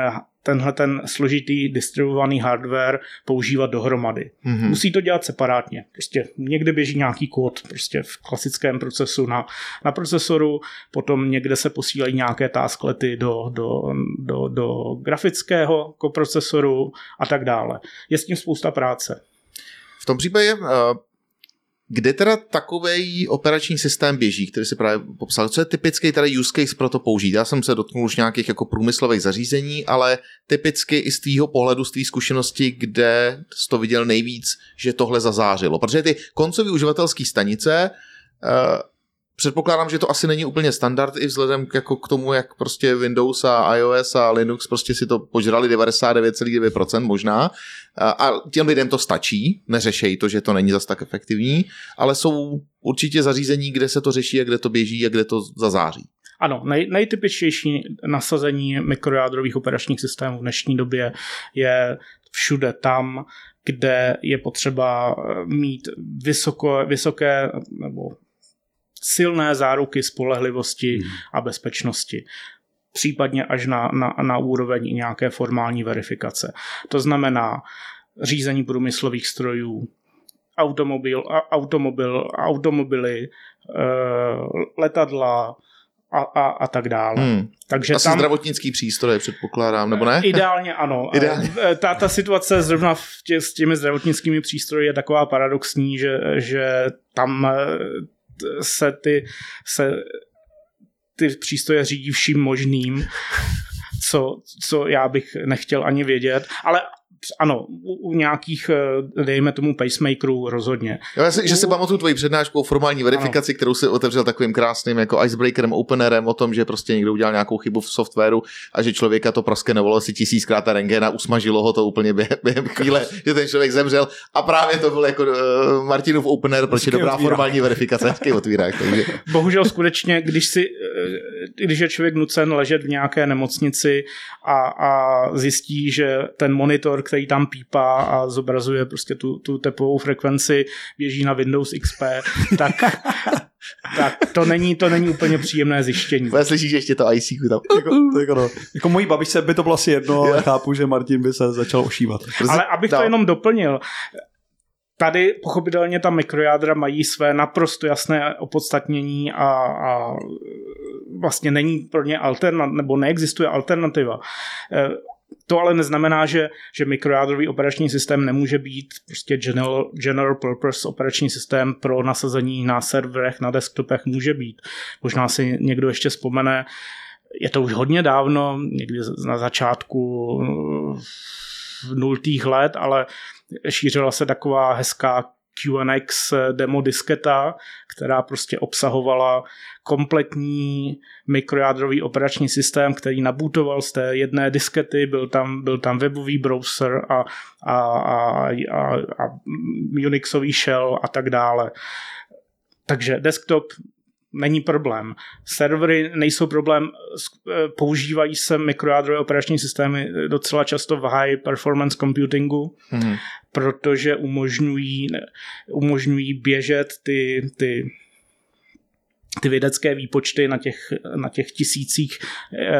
tenhle ten složitý distribuovaný hardware používat dohromady. Mm-hmm. Musí to dělat separátně. Prostě někde běží nějaký kód prostě v klasickém procesu na, na procesoru, potom někde se posílají nějaké tasklety do, do, do, do grafického koprocesoru a tak dále. Je s tím spousta práce. V tom případě uh kde teda takový operační systém běží, který si právě popsal? Co je typický tady use case pro to použít? Já jsem se dotknul už nějakých jako průmyslových zařízení, ale typicky i z tvýho pohledu, z tvý zkušenosti, kde jsi to viděl nejvíc, že tohle zazářilo. Protože ty koncové uživatelské stanice uh, Předpokládám, že to asi není úplně standard i vzhledem k, jako k tomu, jak prostě Windows a iOS a Linux prostě si to požrali 99,9% možná a, a těm lidem to stačí, neřešejí to, že to není zas tak efektivní, ale jsou určitě zařízení, kde se to řeší a kde to běží a kde to zazáří. Ano, nej, nejtypičtější nasazení mikrojádrových operačních systémů v dnešní době je všude tam, kde je potřeba mít vysoko, vysoké nebo silné záruky spolehlivosti hmm. a bezpečnosti případně až na, na, na úroveň nějaké formální verifikace. To znamená řízení průmyslových strojů, automobil, automobil, automobily, eh, letadla, a, a, a tak dále. Hmm. Takže Asi tam, zdravotnický přístroje předpokládám, nebo ne? Ideálně ano. (laughs) Ideálně. Eh, ta, ta situace zrovna v tě, s těmi zdravotnickými přístroji je taková paradoxní, že, že tam eh, se ty, se ty přístroje řídí vším možným, co, co já bych nechtěl ani vědět, ale ano, u, nějakých, eh, dejme tomu, pacemakerů rozhodně. Já si, že si pamatuju tvoji přednášku o formální verifikaci, ano. kterou si otevřel takovým krásným jako icebreakerem, openerem o tom, že prostě někdo udělal nějakou chybu v softwaru a že člověka to proskenovalo si tisíckrát a rengena, usmažilo ho to úplně během, (laughs) během chvíle, že ten člověk zemřel a právě to byl jako uh, Martinův opener, proč je dobrá otvírá. formální verifikace, hezký otvírák. Takže. (laughs) Bohužel skutečně, když, si, eh, když je člověk nucen ležet v nějaké nemocnici a, a zjistí, že ten monitor, který tam pípá a zobrazuje prostě tu, tu tepovou frekvenci, běží na Windows XP, tak, (laughs) tak to není, to není úplně příjemné zjištění. Já slyšíš ještě to IC tam. (laughs) Jako, jako, no. jako mojí babičce by to bylo asi jedno, ale chápu, že Martin by se začal ošívat. Ale abych to jenom doplnil, Tady pochopitelně ta mikrojádra mají své naprosto jasné opodstatnění a, a vlastně není pro ně alternativa, nebo neexistuje alternativa. To ale neznamená, že, že mikrojádrový operační systém nemůže být prostě general, general purpose operační systém pro nasazení na serverech, na desktopech může být. Možná si někdo ještě vzpomene, je to už hodně dávno, někdy na začátku v nultých let, ale šířila se taková hezká QNX demo disketa, která prostě obsahovala kompletní mikrojádrový operační systém, který nabutoval z té jedné diskety, byl tam, byl tam webový browser a, a, a, a, a Unixový shell a tak dále. Takže desktop není problém. Servery nejsou problém, eh, používají se mikrojádrové operační systémy docela často v high performance computingu, mm. protože umožňují, umožňují běžet ty, ty ty vědecké výpočty na těch, na těch tisících eh,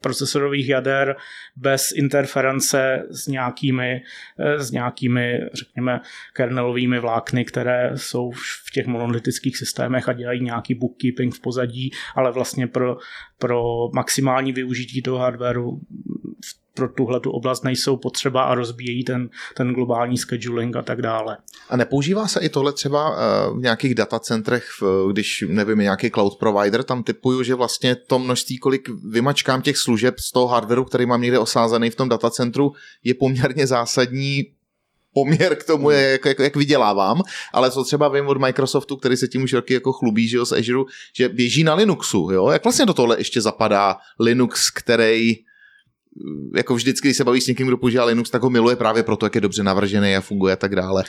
procesorových jader bez interference s nějakými, eh, s nějakými, řekněme, kernelovými vlákny, které jsou v těch monolitických systémech a dělají nějaký bookkeeping v pozadí, ale vlastně pro, pro maximální využití toho hardwareu pro tuhle tu oblast nejsou potřeba a rozbíjejí ten, ten globální scheduling a tak dále. A nepoužívá se i tohle třeba eh, v nějakých datacentrech, když nevím, nějaký cloud provider, tam typuju, že vlastně to množství, kolik vymačkám těch služeb z toho hardwareu, který mám někde osázený v tom datacentru, je poměrně zásadní poměr k tomu, je, jak, jak, jak vydělávám, ale co třeba vím od Microsoftu, který se tím už roky jako chlubí, že jo, z Azure, že běží na Linuxu, jo, jak vlastně do tohle ještě zapadá Linux, který jako vždycky, když se baví s někým, kdo používá Linux, tak ho miluje právě proto, jak je dobře navržený a funguje a tak dále.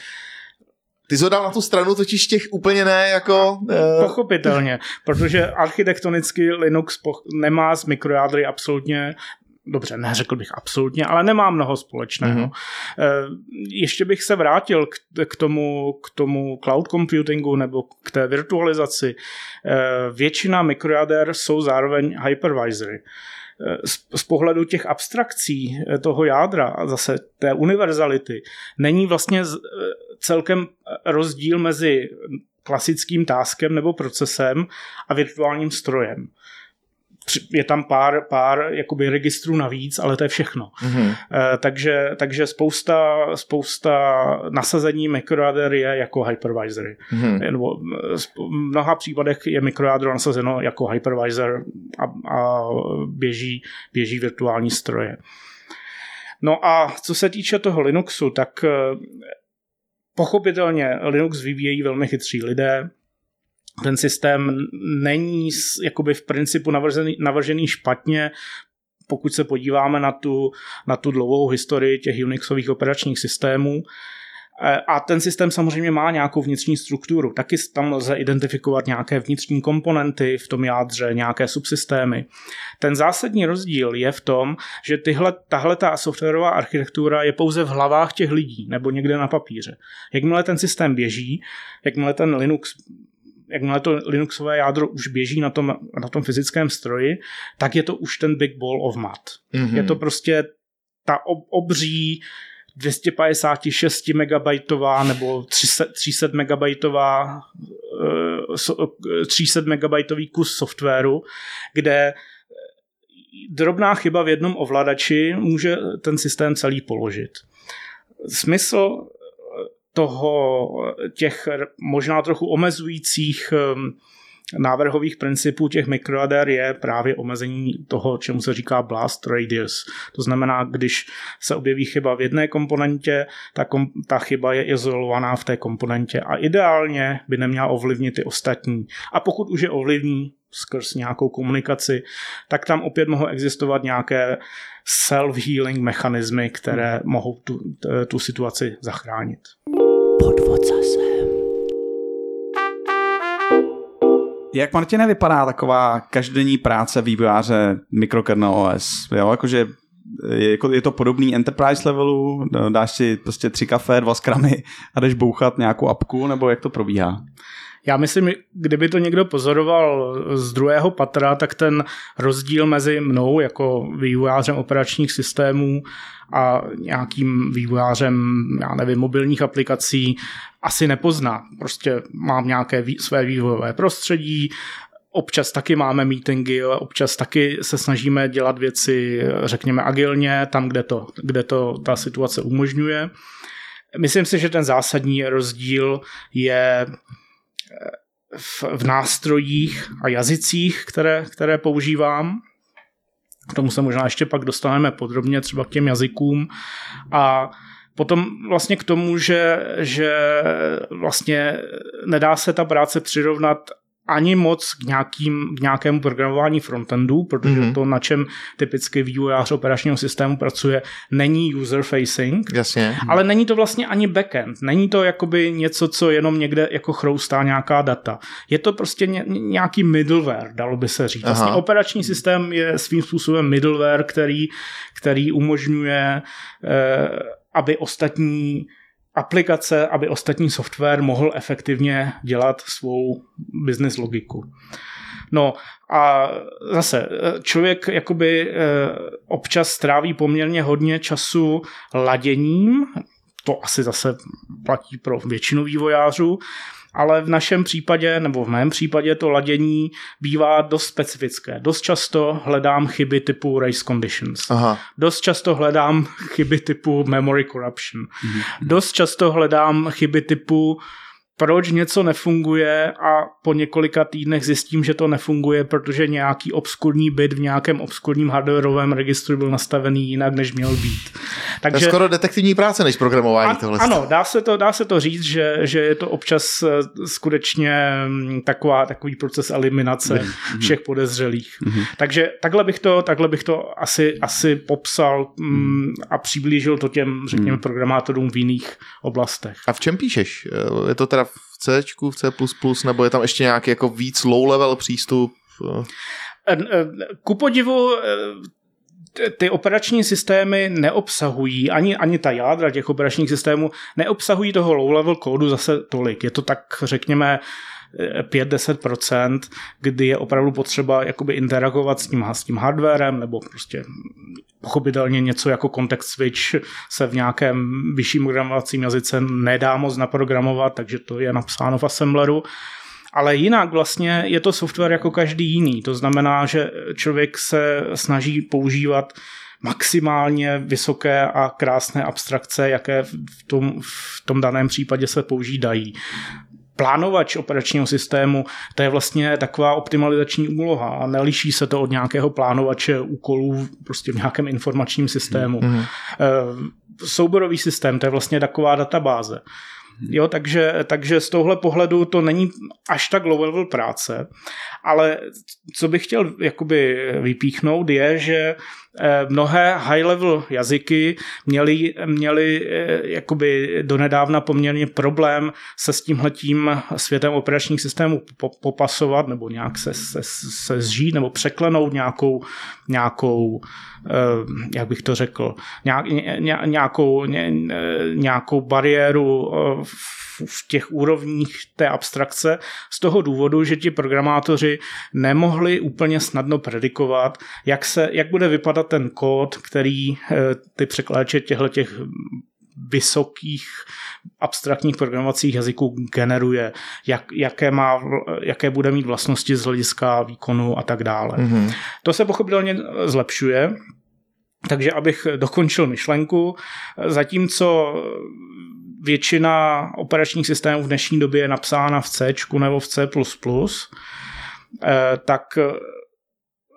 Ty jsi ho dal na tu stranu totiž těch úplně ne jako... Uh... Pochopitelně, protože architektonicky Linux nemá s mikrojádry absolutně dobře, neřekl bych absolutně, ale nemá mnoho společného. Mm-hmm. Ještě bych se vrátil k, k, tomu, k tomu cloud computingu nebo k té virtualizaci. Eh, většina mikrojader jsou zároveň hypervisory z pohledu těch abstrakcí toho jádra a zase té univerzality není vlastně celkem rozdíl mezi klasickým táskem nebo procesem a virtuálním strojem je tam pár, pár jakoby registrů navíc, ale to je všechno. Mm-hmm. takže, takže spousta, spousta nasazení mikrojader je jako hypervisory. Mm-hmm. Nebo v mnoha případech je mikrojádro nasazeno jako hypervisor a, a běží, běží virtuální stroje. No a co se týče toho Linuxu, tak eh, pochopitelně Linux vyvíjejí velmi chytří lidé, ten systém není jakoby v principu navržený, navržený špatně, pokud se podíváme na tu, na tu dlouhou historii těch Unixových operačních systémů. E, a ten systém samozřejmě má nějakou vnitřní strukturu. Taky tam lze identifikovat nějaké vnitřní komponenty v tom jádře, nějaké subsystémy. Ten zásadní rozdíl je v tom, že tyhle, tahle ta softwarová architektura je pouze v hlavách těch lidí nebo někde na papíře. Jakmile ten systém běží, jakmile ten Linux jakmile to Linuxové jádro už běží na tom, na tom fyzickém stroji, tak je to už ten big ball of mat. Mm-hmm. Je to prostě ta ob, obří 256 megabajtová nebo 300, 300 megabajtová 300 megabajtový kus softwaru, kde drobná chyba v jednom ovladači může ten systém celý položit. Smysl toho, těch možná trochu omezujících um, návrhových principů těch mikrojader je právě omezení toho, čemu se říká blast radius. To znamená, když se objeví chyba v jedné komponentě, ta, kom, ta chyba je izolovaná v té komponentě a ideálně by neměla ovlivnit ty ostatní. A pokud už je ovlivní skrz nějakou komunikaci, tak tam opět mohou existovat nějaké self-healing mechanismy, které hmm. mohou tu, tu situaci zachránit podvod zase. Jak Martine vypadá taková každodenní práce vývojáře mikrokernel OS? Jo, jakože je, jako, je to podobný enterprise levelu, dáš si prostě tři kafe, dva skramy a jdeš bouchat nějakou apku, nebo jak to probíhá? Já myslím, kdyby to někdo pozoroval z druhého patra, tak ten rozdíl mezi mnou jako vývojářem operačních systémů a nějakým vývojářem, já nevím, mobilních aplikací asi nepozná. Prostě mám nějaké své vývojové prostředí, občas taky máme meetingy, občas taky se snažíme dělat věci, řekněme, agilně, tam, kde to, kde to ta situace umožňuje. Myslím si, že ten zásadní rozdíl je v, v nástrojích a jazycích, které, které používám. K tomu se možná ještě pak dostaneme podrobně třeba k těm jazykům. A potom vlastně k tomu, že, že vlastně nedá se ta práce přirovnat ani moc k, nějakým, k nějakému programování frontendu, protože mm-hmm. to, na čem typicky vývojář operačního systému pracuje, není user-facing, Jasně. ale není to vlastně ani backend. Není to jakoby něco, co jenom někde jako chroustá nějaká data. Je to prostě ně, nějaký middleware, dalo by se říct. Vlastně operační systém je svým způsobem middleware, který, který umožňuje, eh, aby ostatní aplikace, aby ostatní software mohl efektivně dělat svou business logiku. No a zase člověk jakoby eh, občas stráví poměrně hodně času laděním, to asi zase platí pro většinu vývojářů, ale v našem případě, nebo v mém případě, to ladění bývá dost specifické. Dost často hledám chyby typu race conditions. Aha. Dost často hledám chyby typu memory corruption. Mhm. Dost často hledám chyby typu proč něco nefunguje a po několika týdnech zjistím, že to nefunguje, protože nějaký obskurní bit v nějakém obskurním hardwareovém registru byl nastavený jinak, než měl být. Takže, to je skoro detektivní práce než programování a, tohle. Ano, dá se to, dá se to říct, že, že je to občas eh, skutečně mm, taková, takový proces eliminace mm-hmm. všech podezřelých. Mm-hmm. Takže takhle bych to, takhle bych to asi, asi popsal mm, a přiblížil to těm, řekněme, mm. programátorům v jiných oblastech. A v čem píšeš? Je to teda v C, v C++, nebo je tam ještě nějaký jako víc low-level přístup? Eh, eh, ku podivu ty operační systémy neobsahují, ani, ani ta jádra těch operačních systémů neobsahují toho low-level kódu zase tolik. Je to tak, řekněme, 5-10%, kdy je opravdu potřeba jakoby interagovat s tím, s tím hardwarem nebo prostě pochopitelně něco jako context switch se v nějakém vyšším programovacím jazyce nedá moc naprogramovat, takže to je napsáno v assembleru. Ale jinak vlastně je to software jako každý jiný. To znamená, že člověk se snaží používat maximálně vysoké a krásné abstrakce, jaké v tom, v tom daném případě se používají plánovač operačního systému, to je vlastně taková optimalizační úloha a neliší se to od nějakého plánovače úkolů prostě v nějakém informačním systému. Mm-hmm. Souborový systém, to je vlastně taková databáze. Jo, takže, takže z tohle pohledu to není až tak low level práce, ale co bych chtěl jakoby vypíchnout je, že mnohé high-level jazyky měly, měly eh, jakoby donedávna poměrně problém se s tímhletím světem operačních systémů popasovat nebo nějak se, se, se zžít nebo překlenout nějakou, nějakou eh, jak bych to řekl, nějakou, nějakou bariéru v těch úrovních té abstrakce z toho důvodu, že ti programátoři nemohli úplně snadno predikovat, jak, se, jak bude vypadat ten kód, který eh, ty překláče těchto těch vysokých abstraktních programovacích jazyků generuje, jak, jaké, má, jaké bude mít vlastnosti z hlediska výkonu a tak dále. Mm-hmm. To se pochopitelně zlepšuje, takže abych dokončil myšlenku, zatímco většina operačních systémů v dnešní době je napsána v C nebo v C++, eh, tak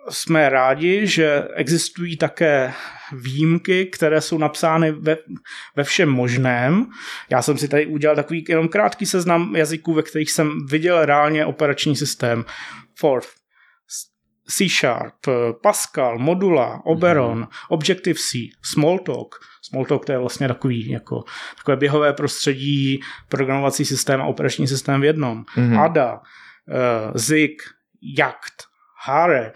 jsme rádi, že existují také výjimky, které jsou napsány ve, ve všem možném. Já jsem si tady udělal takový jenom krátký seznam jazyků, ve kterých jsem viděl reálně operační systém. Forth, C Sharp, Pascal, Modula, Oberon, mm-hmm. Objective-C, Smalltalk. Smalltalk to je vlastně takový, jako, takové běhové prostředí, programovací systém a operační systém v jednom. Mm-hmm. ADA, uh, ZIG, Yacht, Hare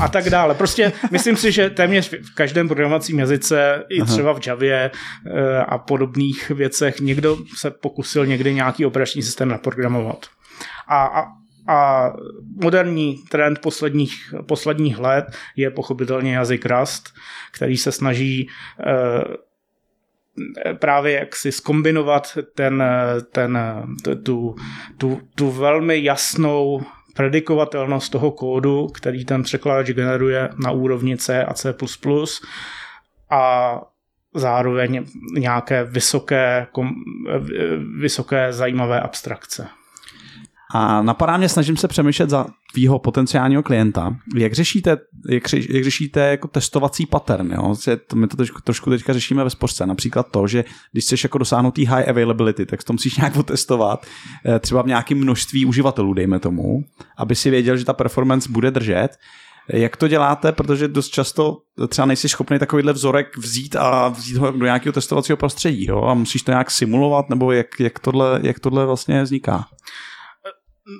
a tak dále. Prostě myslím si, že téměř v každém programovacím jazyce, i třeba v Javě eh, a podobných věcech, někdo se pokusil někdy nějaký operační systém naprogramovat. A, a, a moderní trend posledních, posledních let je pochopitelně jazyk Rust, který se snaží eh, právě jak si skombinovat ten, ten, tu, tu, tu velmi jasnou predikovatelnost toho kódu, který ten překladač generuje na úrovni C a C++ a zároveň nějaké vysoké, vysoké zajímavé abstrakce. A napadá mě, snažím se přemýšlet za tvýho potenciálního klienta. Jak řešíte, jak, řeš, jak řešíte jako testovací pattern? Jo? My to trošku, trošku teďka řešíme ve spořce. Například to, že když chceš jako dosáhnout high availability, tak to musíš nějak otestovat eh, třeba v nějakém množství uživatelů, dejme tomu, aby si věděl, že ta performance bude držet. Jak to děláte, protože dost často třeba nejsi schopný takovýhle vzorek vzít a vzít ho do nějakého testovacího prostředí jo? a musíš to nějak simulovat, nebo jak, jak, tohle, jak tohle vlastně vzniká?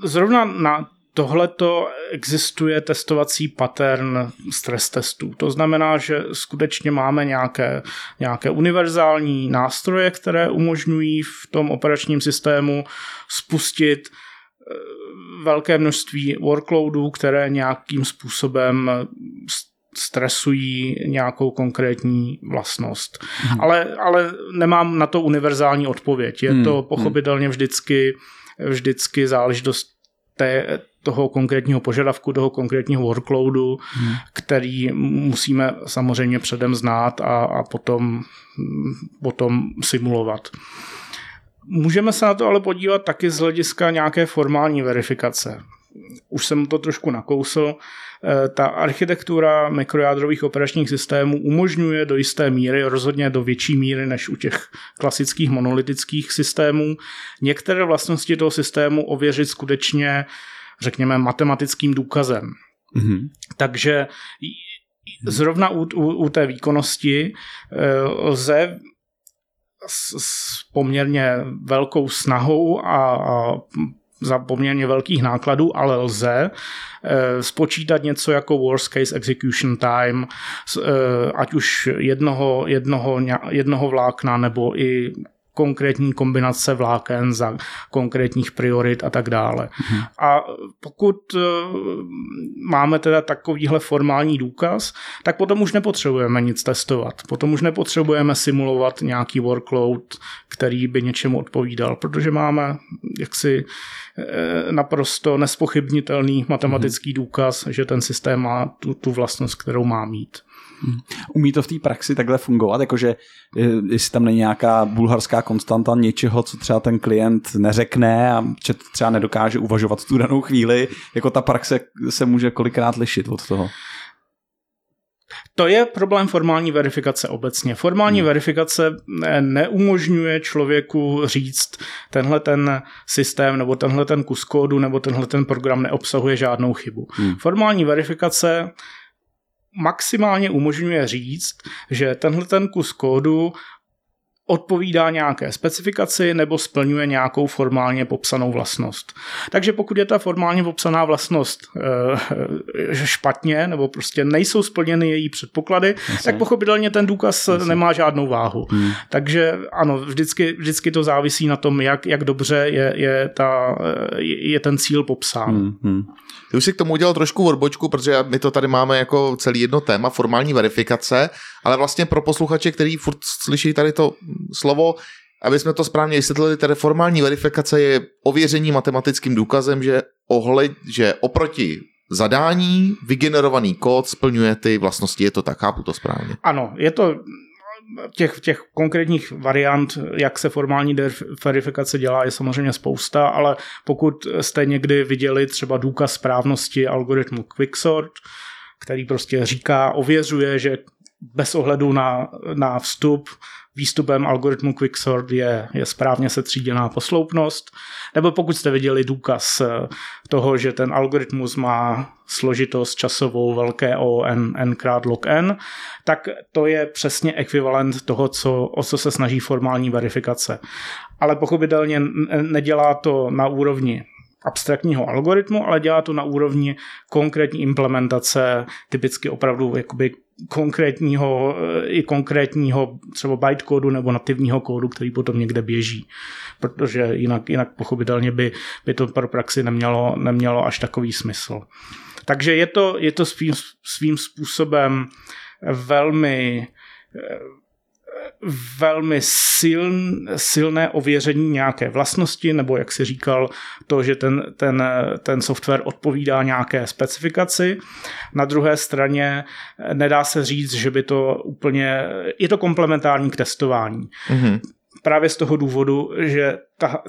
Zrovna na tohleto existuje testovací pattern stres testů. To znamená, že skutečně máme nějaké, nějaké univerzální nástroje, které umožňují v tom operačním systému spustit eh, velké množství workloadů, které nějakým způsobem stresují nějakou konkrétní vlastnost. Hmm. Ale, ale nemám na to univerzální odpověď. Je hmm. to pochopitelně vždycky, vždycky záležitost té, toho konkrétního požadavku, toho konkrétního workloadu, hmm. který musíme samozřejmě předem znát a, a potom, potom simulovat. Můžeme se na to ale podívat taky z hlediska nějaké formální verifikace. Už jsem to trošku nakousl. Eh, ta architektura mikrojádrových operačních systémů umožňuje do jisté míry, rozhodně do větší míry než u těch klasických monolitických systémů, některé vlastnosti toho systému ověřit skutečně, řekněme, matematickým důkazem. Mm-hmm. Takže zrovna u, u, u té výkonnosti eh, lze s, s poměrně velkou snahou a, a za poměrně velkých nákladů, ale lze eh, spočítat něco jako worst case execution time, eh, ať už jednoho, jednoho, jednoho vlákna nebo i konkrétní kombinace vláken za konkrétních priorit a tak dále. Mhm. A pokud eh, máme teda takovýhle formální důkaz, tak potom už nepotřebujeme nic testovat. Potom už nepotřebujeme simulovat nějaký workload, který by něčemu odpovídal, protože máme jaksi eh, naprosto nespochybnitelný matematický mhm. důkaz, že ten systém má tu, tu vlastnost, kterou má mít. Umí to v té praxi takhle fungovat, jakože eh, jestli tam není nějaká bulharská konstanta něčeho, co třeba ten klient neřekne a třeba nedokáže uvažovat v tu danou chvíli, jako ta praxe se může kolikrát lišit od toho. To je problém formální verifikace obecně. Formální hmm. verifikace eh, neumožňuje člověku říct, tenhle ten systém nebo tenhle ten kus kódu nebo tenhle ten program neobsahuje žádnou chybu. Hmm. Formální verifikace maximálně umožňuje říct, že tenhle ten kus kódu odpovídá nějaké specifikaci nebo splňuje nějakou formálně popsanou vlastnost. Takže pokud je ta formálně popsaná vlastnost e, špatně nebo prostě nejsou splněny její předpoklady, Jasně. tak pochopitelně ten důkaz Jasně. nemá žádnou váhu. Hmm. Takže ano, vždycky, vždycky to závisí na tom, jak, jak dobře je, je, ta, je ten cíl popsán. Hmm. Hmm. Ty už si k tomu udělal trošku odbočku, protože my to tady máme jako celý jedno téma, formální verifikace, ale vlastně pro posluchače, který furt slyší tady to slovo, aby jsme to správně vysvětlili, tedy formální verifikace je ověření matematickým důkazem, že, ohled, že oproti zadání vygenerovaný kód splňuje ty vlastnosti. Je to tak, chápu to správně. Ano, je to těch, těch konkrétních variant, jak se formální verifikace dělá, je samozřejmě spousta, ale pokud jste někdy viděli třeba důkaz správnosti algoritmu Quicksort, který prostě říká, ověřuje, že bez ohledu na, na vstup výstupem algoritmu Quicksort je, je správně setříděná posloupnost, nebo pokud jste viděli důkaz eh, toho, že ten algoritmus má složitost časovou velké O n, n krát log n, tak to je přesně ekvivalent toho, co, o co se snaží formální verifikace. Ale pochopitelně nedělá to na úrovni abstraktního algoritmu, ale dělá to na úrovni konkrétní implementace, typicky opravdu jakoby konkrétního, i konkrétního třeba bytecode nebo nativního kódu, který potom někde běží. Protože jinak, jinak pochopitelně by, by to pro praxi nemělo, nemělo až takový smysl. Takže je to, je to svým, svým způsobem velmi velmi siln, silné ověření nějaké vlastnosti, nebo jak si říkal, to, že ten, ten, ten software odpovídá nějaké specifikaci. Na druhé straně nedá se říct, že by to úplně, je to komplementární k testování. Mm-hmm právě z toho důvodu, že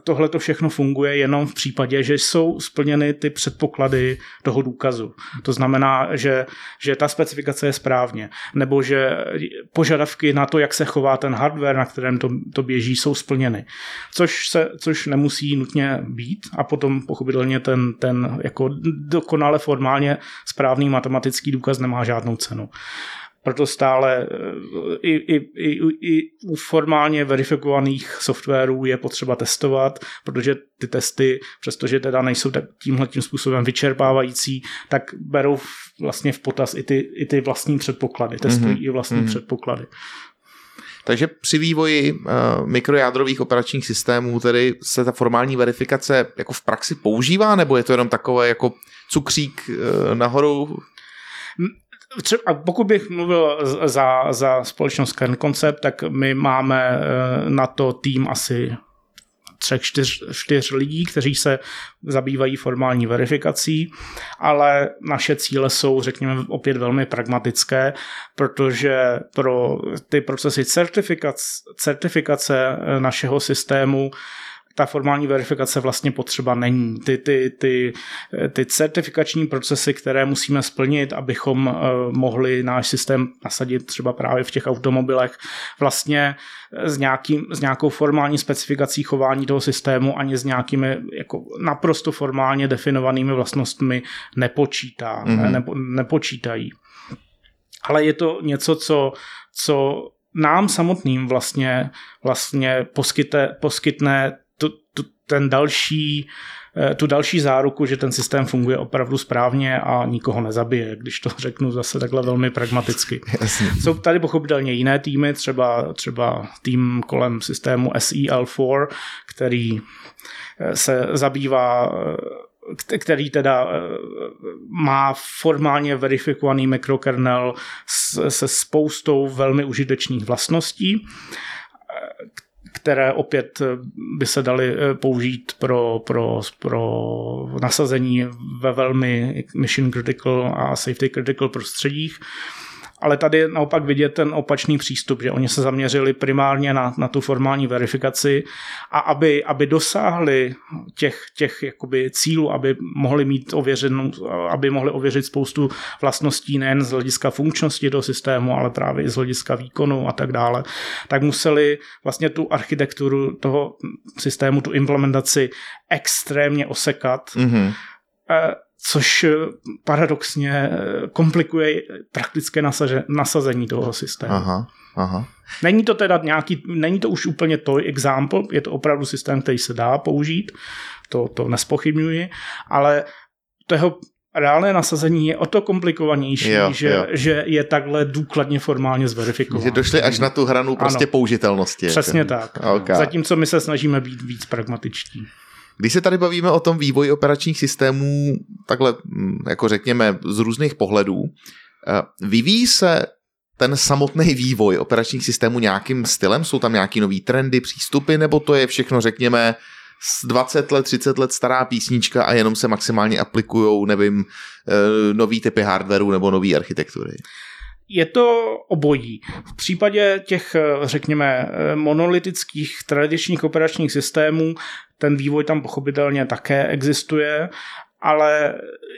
tohle to všechno funguje jenom v případě, že jsou splněny ty předpoklady toho důkazu. To znamená, že, že ta specifikace je správně, nebo že požadavky na to, jak se chová ten hardware, na kterém to, to běží, jsou splněny. Což, se, což nemusí nutně být a potom pochopitelně ten, ten jako dokonale formálně správný matematický důkaz nemá žádnou cenu. Proto stále eh, i, i, i, i u formálně verifikovaných softwarů je potřeba testovat, protože ty testy, přestože teda nejsou tak tímhle tím způsobem vyčerpávající, tak berou vlastně v potaz i ty, i ty vlastní předpoklady, testují mm-hmm. i vlastní mm-hmm. předpoklady. Takže při vývoji uh, mikrojádrových operačních systémů tedy se ta formální verifikace jako v praxi používá, nebo je to jenom takové jako cukřík uh, nahoru? Třeba, pokud bych mluvil za, za společnost Kern Concept, tak my máme eh, na to tým asi třech, čtyř, čtyř lidí, kteří se zabývají formální verifikací, ale naše cíle jsou, řekněme, opět velmi pragmatické, protože pro ty procesy certifikace, certifikace našeho systému ta formální verifikace vlastně potřeba není. Ty, ty, ty, ty certifikační procesy, které musíme splnit, abychom eh, mohli náš systém nasadit třeba právě v těch automobilech, vlastně s, nějakým, s nějakou formální specifikací chování toho systému ani s nějakými jako naprosto formálně definovanými vlastnostmi nepočítá, mm-hmm. ne, nepo, nepočítají. Ale je to něco, co, co nám samotným vlastně, vlastně poskytne, poskytne ten další eh, tu další záruku, že ten systém funguje opravdu správně a nikoho nezabije, když to (laughs) řeknu zase takhle velmi pragmaticky. Jasně. Jsou tady pochopitelně jiné týmy, třeba, třeba tým kolem systému SEL4, který eh, se zabývá eh, který teda má formálně verifikovaný mikrokernel se spoustou velmi užitečných vlastností, které opět by se daly použít pro, pro, pro nasazení ve velmi mission critical a safety critical prostředích ale tady je naopak vidět ten opačný přístup, že oni se zaměřili primárně na, na tu formální verifikaci a aby, aby dosáhli těch, těch jakoby cílů, aby mohli mít ověřenou, aby mohli ověřit spoustu vlastností nejen z hlediska funkčnosti toho systému, ale právě i z hlediska výkonu a tak dále, tak museli vlastně tu architekturu toho systému, tu implementaci extrémně osekat. Mm-hmm což eh, paradoxně eh, komplikuje praktické nasaže, nasazení toho systému. Aha, aha. Není to teda nějaký, není to už úplně to example, je to opravdu systém, který se dá použít, to, to nespochybňuji, ale to jeho reálné nasazení je o to komplikovanější, jo, že, jo. že je takhle důkladně formálně zverifikované. Že došli až na tu hranu prostě ano, použitelnosti. Přesně jako. tak. Okay. Zatímco my se snažíme být víc pragmatičtí. Když se tady bavíme o tom vývoji operačních systémů, takhle, mm, jako řekněme, z různých pohledů, eh, vyvíjí se ten samotný vývoj operačních systémů nějakým stylem? Jsou tam nějaký nový trendy, přístupy, nebo to je všechno, řekněme, z 20 let, 30 let stará písnička a jenom se maximálně aplikují, nevím, eh, nový typy hardwareu nebo nové architektury? Je to obojí. V případě těch, eh, řekněme, monolitických tradičních operačních systémů ten vývoj tam pochopitelně také existuje, ale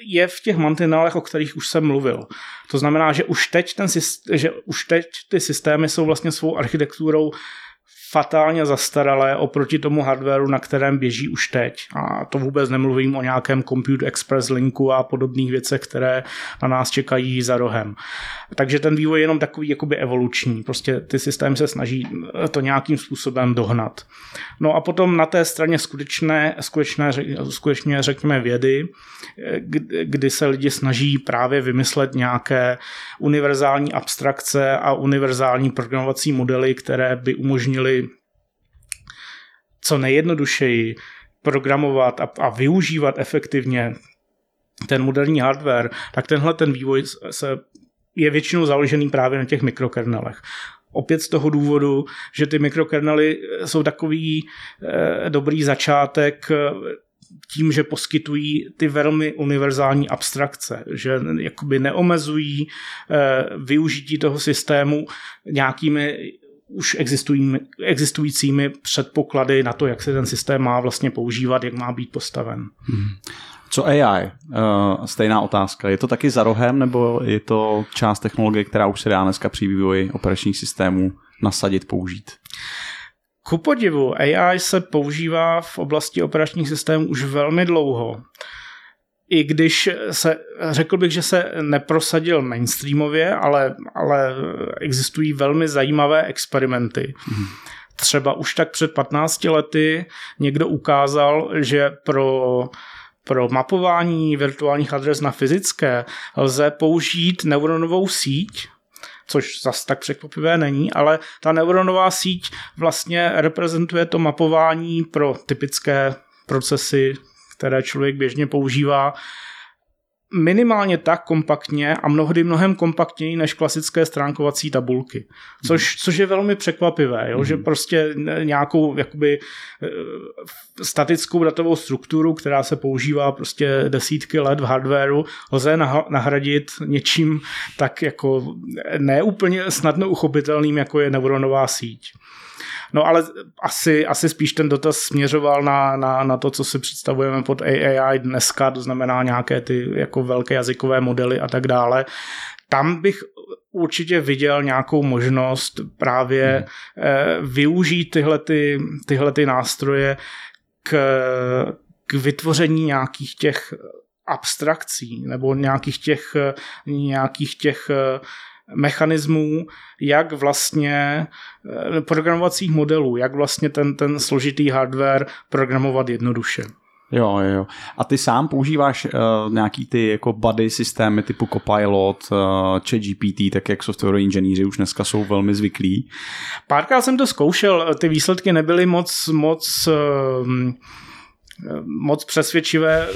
je v těch mantinelech, o kterých už jsem mluvil. To znamená, že už teď, ten, že už teď ty systémy jsou vlastně svou architekturou fatálně zastaralé oproti tomu hardwareu, na kterém běží už teď. A to vůbec nemluvím o nějakém Compute Express linku a podobných věcech, které na nás čekají za rohem. Takže ten vývoj je jenom takový jakoby evoluční. Prostě ty systémy se snaží to nějakým způsobem dohnat. No a potom na té straně skutečné, skutečné, skutečně řekněme vědy, kdy se lidi snaží právě vymyslet nějaké univerzální abstrakce a univerzální programovací modely, které by umožnily co nejjednodušeji programovat a, a využívat efektivně ten moderní hardware, tak tenhle ten vývoj se je většinou založený právě na těch mikrokernelech. Opět z toho důvodu, že ty mikrokernely jsou takový e, dobrý začátek tím, že poskytují ty velmi univerzální abstrakce, že jakoby neomezují e, využití toho systému nějakými už existujícími předpoklady na to, jak se ten systém má vlastně používat, jak má být postaven. Hmm. Co AI? Uh, eh, stejná otázka. Je to taky za rohem, nebo je to část technologie, která už se dá dneska při vývoji operačních systémů nasadit, použít? Ku podivu, AI se používá v oblasti operačních systémů už velmi dlouho i když se, řekl bych, že se neprosadil mainstreamově, ale, ale existují velmi zajímavé experimenty. Hmm. Třeba už tak před 15 lety někdo ukázal, že pro pro mapování virtuálních adres na fyzické lze použít neuronovou síť, což zas tak překvapivé není, ale ta neuronová síť vlastně reprezentuje to mapování pro typické procesy které člověk běžně používá, minimálně tak kompaktně a mnohdy mnohem kompaktněji než klasické stránkovací tabulky. Což, což je velmi překvapivé, jo? Mm. že prostě nějakou jakoby eh, statickou datovou strukturu, která se používá prostě desítky let v hardwareu, lze nahradit něčím tak jako neúplně snadno uchopitelným, jako je neuronová síť. No ale asi, asi spíš ten dotaz směřoval na, na, na to, co si představujeme pod AI dneska, to znamená nějaké ty jako velké jazykové modely a tak dále. Tam bych určitě viděl nějakou možnost právě hmm. využít tyhle, ty, tyhle ty nástroje k, k vytvoření nějakých těch abstrakcí nebo nějakých těch, nějakých těch mechanismů, jak vlastně eh, programovacích modelů, jak vlastně ten, ten složitý hardware programovat jednoduše. Jo, jo. A ty sám používáš uh, nějaký ty jako buddy systémy typu Copilot, uh, ChatGPT, tak jak software inženýři už dneska jsou velmi zvyklí? Párkrát jsem to zkoušel, ty výsledky nebyly moc, moc uh, moc přesvědčivé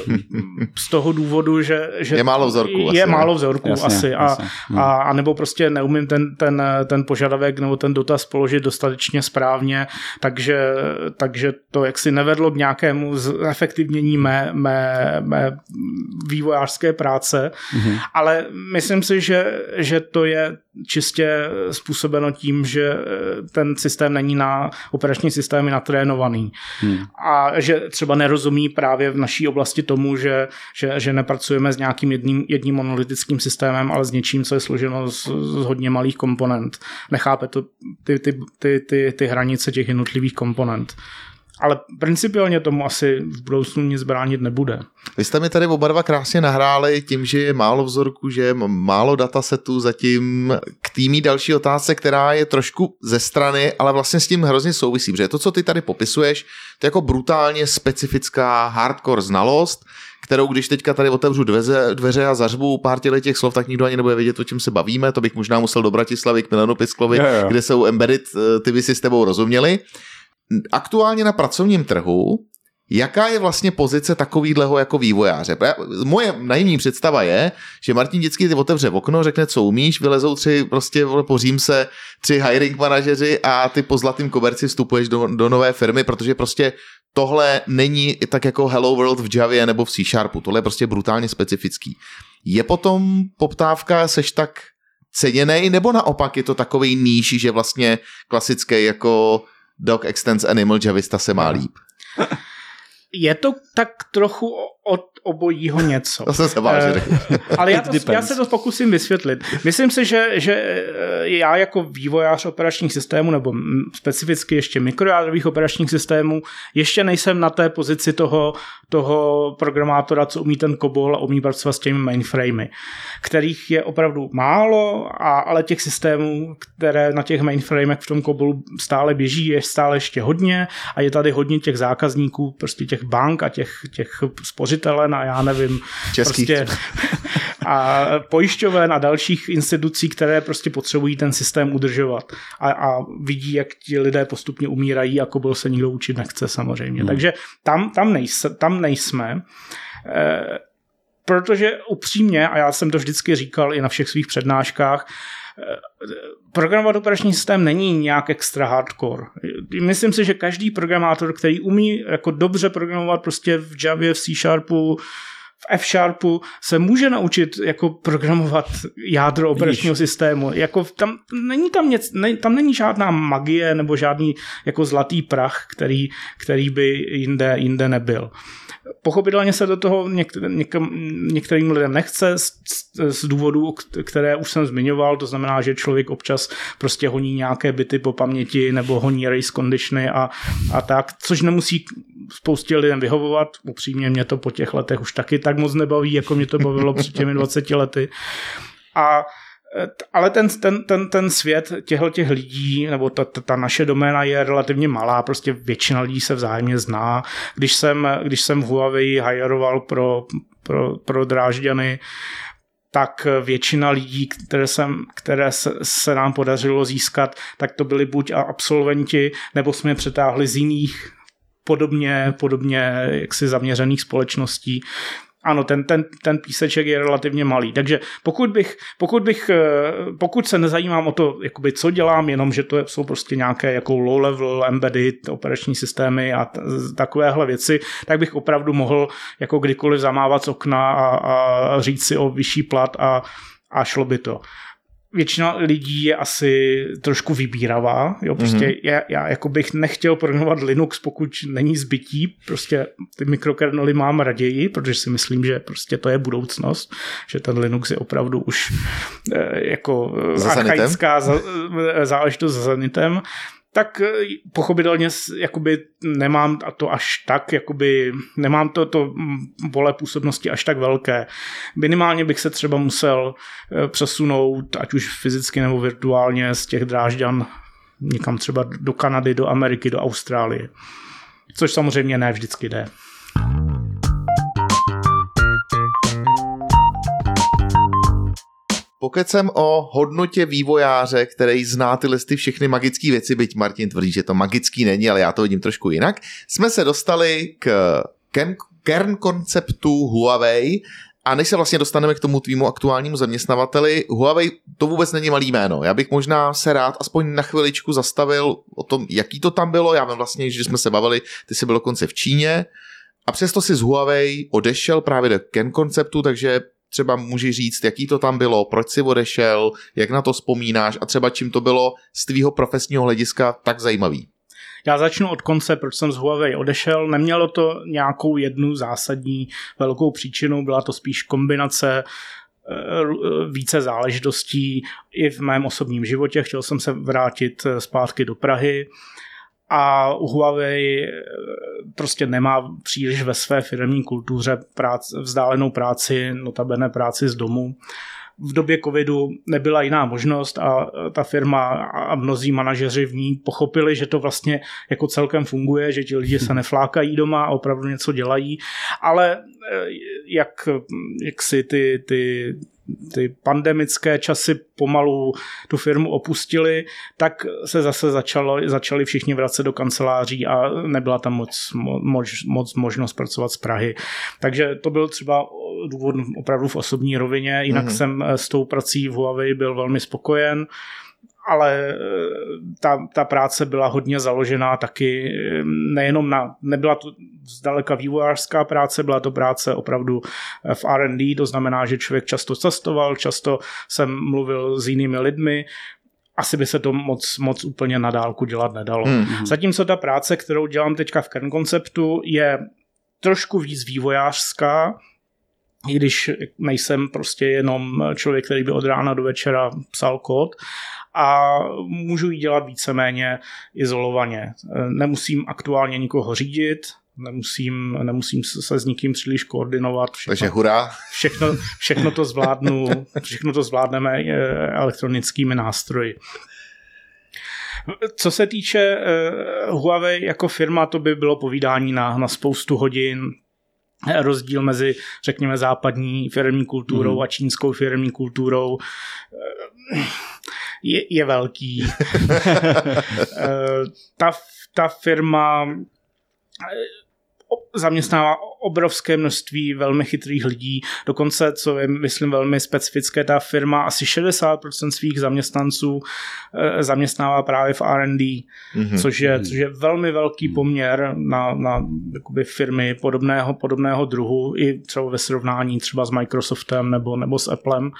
z toho důvodu, že, že je málo vzorků. Je asi, málo vzorků jasně, asi. A, jasně. A, a nebo prostě neumím ten, ten, ten požadavek nebo ten dotaz položit dostatečně správně, takže, takže to jaksi nevedlo k nějakému efektivnění mé, mé, mé vývojářské práce, mm-hmm. ale myslím si, že, že to je čistě způsobeno tím, že ten systém není na operační systémy natrénovaný. Hmm. A že třeba nerozumí právě v naší oblasti tomu, že, že, že nepracujeme s nějakým jedním, jedním monolitickým systémem, ale s něčím, co je složeno z, z hodně malých komponent. Nechápe to ty, ty, ty, ty, ty hranice těch jednotlivých komponent ale principiálně tomu asi v budoucnu nic bránit nebude. Vy jste mi tady oba dva krásně nahráli tím, že je málo vzorků, že je málo datasetů zatím k týmí další otázce, která je trošku ze strany, ale vlastně s tím hrozně souvisí, protože to, co ty tady popisuješ, jako brutálně specifická hardcore znalost, kterou když teďka tady otevřu dveře, dveře a zařvu pár těch slov, tak nikdo ani nebude vědět, o čem se bavíme. To bych možná musel do Bratislavy k Milanu Pisklovi, jo, jo. kde jsou embedded, eh, ty by si s tebou rozuměli aktuálně na pracovním trhu, jaká je vlastně pozice takovýhleho jako vývojáře. Moje naivní představa je, že Martin vždycky otevře okno, řekne, co umíš, vylezou tři, prostě pořím se tři hiring manažeři a ty po zlatým koberci vstupuješ do, do nové firmy, protože prostě tohle není tak jako Hello World v Javě nebo v C Sharpu, tohle je prostě brutálně specifický. Je potom poptávka, seš tak ceněný, nebo naopak je to takový níž, že vlastně klasický jako Dog Extends Animal Javista se má líp. (laughs) Je to tak trochu od obojího něco. To jsem se že uh, Ale já, to, já se to pokusím vysvětlit. Myslím si, že, že eh, já jako vývojář operačních systémů, nebo specificky ještě mikrojádrových operačních systémů, ještě nejsem na té pozici toho, toho programátora, co umí ten COBOL a umí pracovat s těmi mainframey, kterých je opravdu málo, a, ale těch systémů, které na těch mainframech v tom COBOLu stále běží, je stále ještě hodně a je tady hodně těch zákazníků, prostě těch bank a těch, těch spořitelen a já nevím, Českých. prostě (laughs) a pojišťoven a dalších institucí, které prostě potřebují ten systém udržovat a, a vidí, jak ti lidé postupně umírají a byl se nikdo učit nechce samozřejmě. Hmm. Takže tam, tam, nejse, tam nejsme. E, protože upřímně, a já jsem to vždycky říkal i na všech svých přednáškách, programovat operační systém není nějak extra hardcore. Myslím si, že každý programátor, který umí jako dobře programovat prostě v Javě, v C Sharpu, v F Sharpu se může naučit jako programovat jádro operačního systému. Jako tam není tam, nic, ne, tam není žádná magie nebo žádný jako zlatý prach, který, který by jinde, jinde nebyl. Pochopitelně se do toho některým, některým lidem nechce z, z důvodů, které už jsem zmiňoval, to znamená, že člověk občas prostě honí nějaké byty po paměti nebo honí race conditiony a, a tak, což nemusí spoustě lidem vyhovovat. Upřímně mě to po těch letech už taky tak moc nebaví, jako mě to bavilo před těmi 20 lety. A ale ten, ten, ten, ten svět těchto těch lidí, nebo ta, ta, ta naše doména je relativně malá, prostě většina lidí se vzájemně zná. Když jsem, když jsem v Huawei hajeroval pro, pro, pro Drážďany, tak většina lidí, které, jsem, které se, se nám podařilo získat, tak to byli buď absolventi, nebo jsme je přetáhli z jiných podobně, podobně jaksi zaměřených společností ano, ten, ten, ten píseček je relativně malý. Takže pokud bych, pokud bych, eh, pokud se nezajímám o to, jakoby, co dělám, jenom, že to jsou prostě nějaké jako low-level embedded operační systémy a t- takovéhle věci, tak bych opravdu mohl jako kdykoliv zamávat z okna a, a říct si o vyšší plat a, a šlo by to většina lidí je asi trošku vybíravá. Jo, prostě mm-hmm. já, já jako bych nechtěl programovat Linux, pokud není zbytí. Prostě ty mikrokernely mám raději, protože si myslím, že prostě to je budoucnost, že ten Linux je opravdu už eh, jako Za archaická za, eh, záležitost za zenitem tak eh, pochopitelně jakoby nemám a to až tak, jakoby nemám to, to pole působnosti až tak velké. Minimálně bych se třeba musel eh, přesunout, ať už fyzicky nebo virtuálně z těch drážďan někam třeba do Kanady, do Ameriky, do Austrálie. Což samozřejmě ne vždycky jde. Pokecem o hodnotě vývojáře, který zná ty listy všechny magické věci, byť Martin tvrdí, že to magický není, ale já to vidím trošku jinak, jsme se dostali k kern, kern konceptu Huawei a než se vlastně dostaneme k tomu tvýmu aktuálnímu zaměstnavateli, Huawei to vůbec není malý jméno. Já bych možná se rád aspoň na chviličku zastavil o tom, jaký to tam bylo. Já vím vlastně, že jsme se bavili, ty jsi byl dokonce v Číně a přesto si z Huawei odešel právě do Ken konceptu, takže třeba můžeš říct, jaký to tam bylo, proč si odešel, jak na to vzpomínáš a třeba čím to bylo z tvýho profesního hlediska tak zajímavý. Já začnu od konce, proč jsem z Huawei odešel. Nemělo to nějakou jednu zásadní velkou příčinu, byla to spíš kombinace eh, více záležitostí i v mém osobním životě. Chtěl jsem se vrátit eh, zpátky do Prahy a Huawei eh, prostě nemá příliš ve své firmní kultuře práci, vzdálenou práci, notabene práci z domu. V době covidu nebyla jiná možnost a ta firma a mnozí manažeři v ní pochopili, že to vlastně jako celkem funguje, že ti lidi se (laughs) neflákají doma a opravdu něco dělají, ale eh, jak, jak si ty, ty ty pandemické časy pomalu tu firmu opustili, tak se zase začalo, začali všichni vracet do kanceláří a nebyla tam moc, moc, moc možnost pracovat z Prahy. Takže to byl třeba důvod opravdu v osobní rovině, jinak mm-hmm. jsem s tou prací v Huawei byl velmi spokojen ale eh, ta, ta práce byla hodně založená taky eh, nejenom na, nebyla to zdaleka vývojářská práce, byla to práce opravdu eh, v R&D, to znamená, že člověk často cestoval, často jsem mluvil s jinými lidmi, asi by se to moc, moc úplně na dálku dělat nedalo. Mm-hmm. Zatímco ta práce, kterou dělám teďka v Kern konceptu, je trošku víc vývojářská, i když nejsem prostě jenom člověk, který by od rána do večera psal kód, a můžu ji dělat víceméně izolovaně. Nemusím aktuálně nikoho řídit, nemusím, nemusím se s nikým příliš koordinovat. Všechno, Takže hurá. Všechno, všechno to zvládnu, všechno to zvládneme eh, elektronickými nástroji. Co se týče uh, Huawei jako firma, to by bylo povídání na, na spoustu hodin. Rozdíl mezi, řekněme, západní firmní kulturou mm. a čínskou firmní kulturou. Je, je velký. (laughs) Eh, ta, ta firma eh, zaměstnává obrovské množství velmi chytrých lidí. Dokonce, co je, myslím, velmi specifické, ta firma asi 60% svých zaměstnanců eh, zaměstnává právě v R&D, mm-hmm. což, je, což je velmi velký poměr na, na jakoby firmy podobného, podobného druhu, i třeba ve srovnání třeba s Microsoftem nebo, nebo s Applem.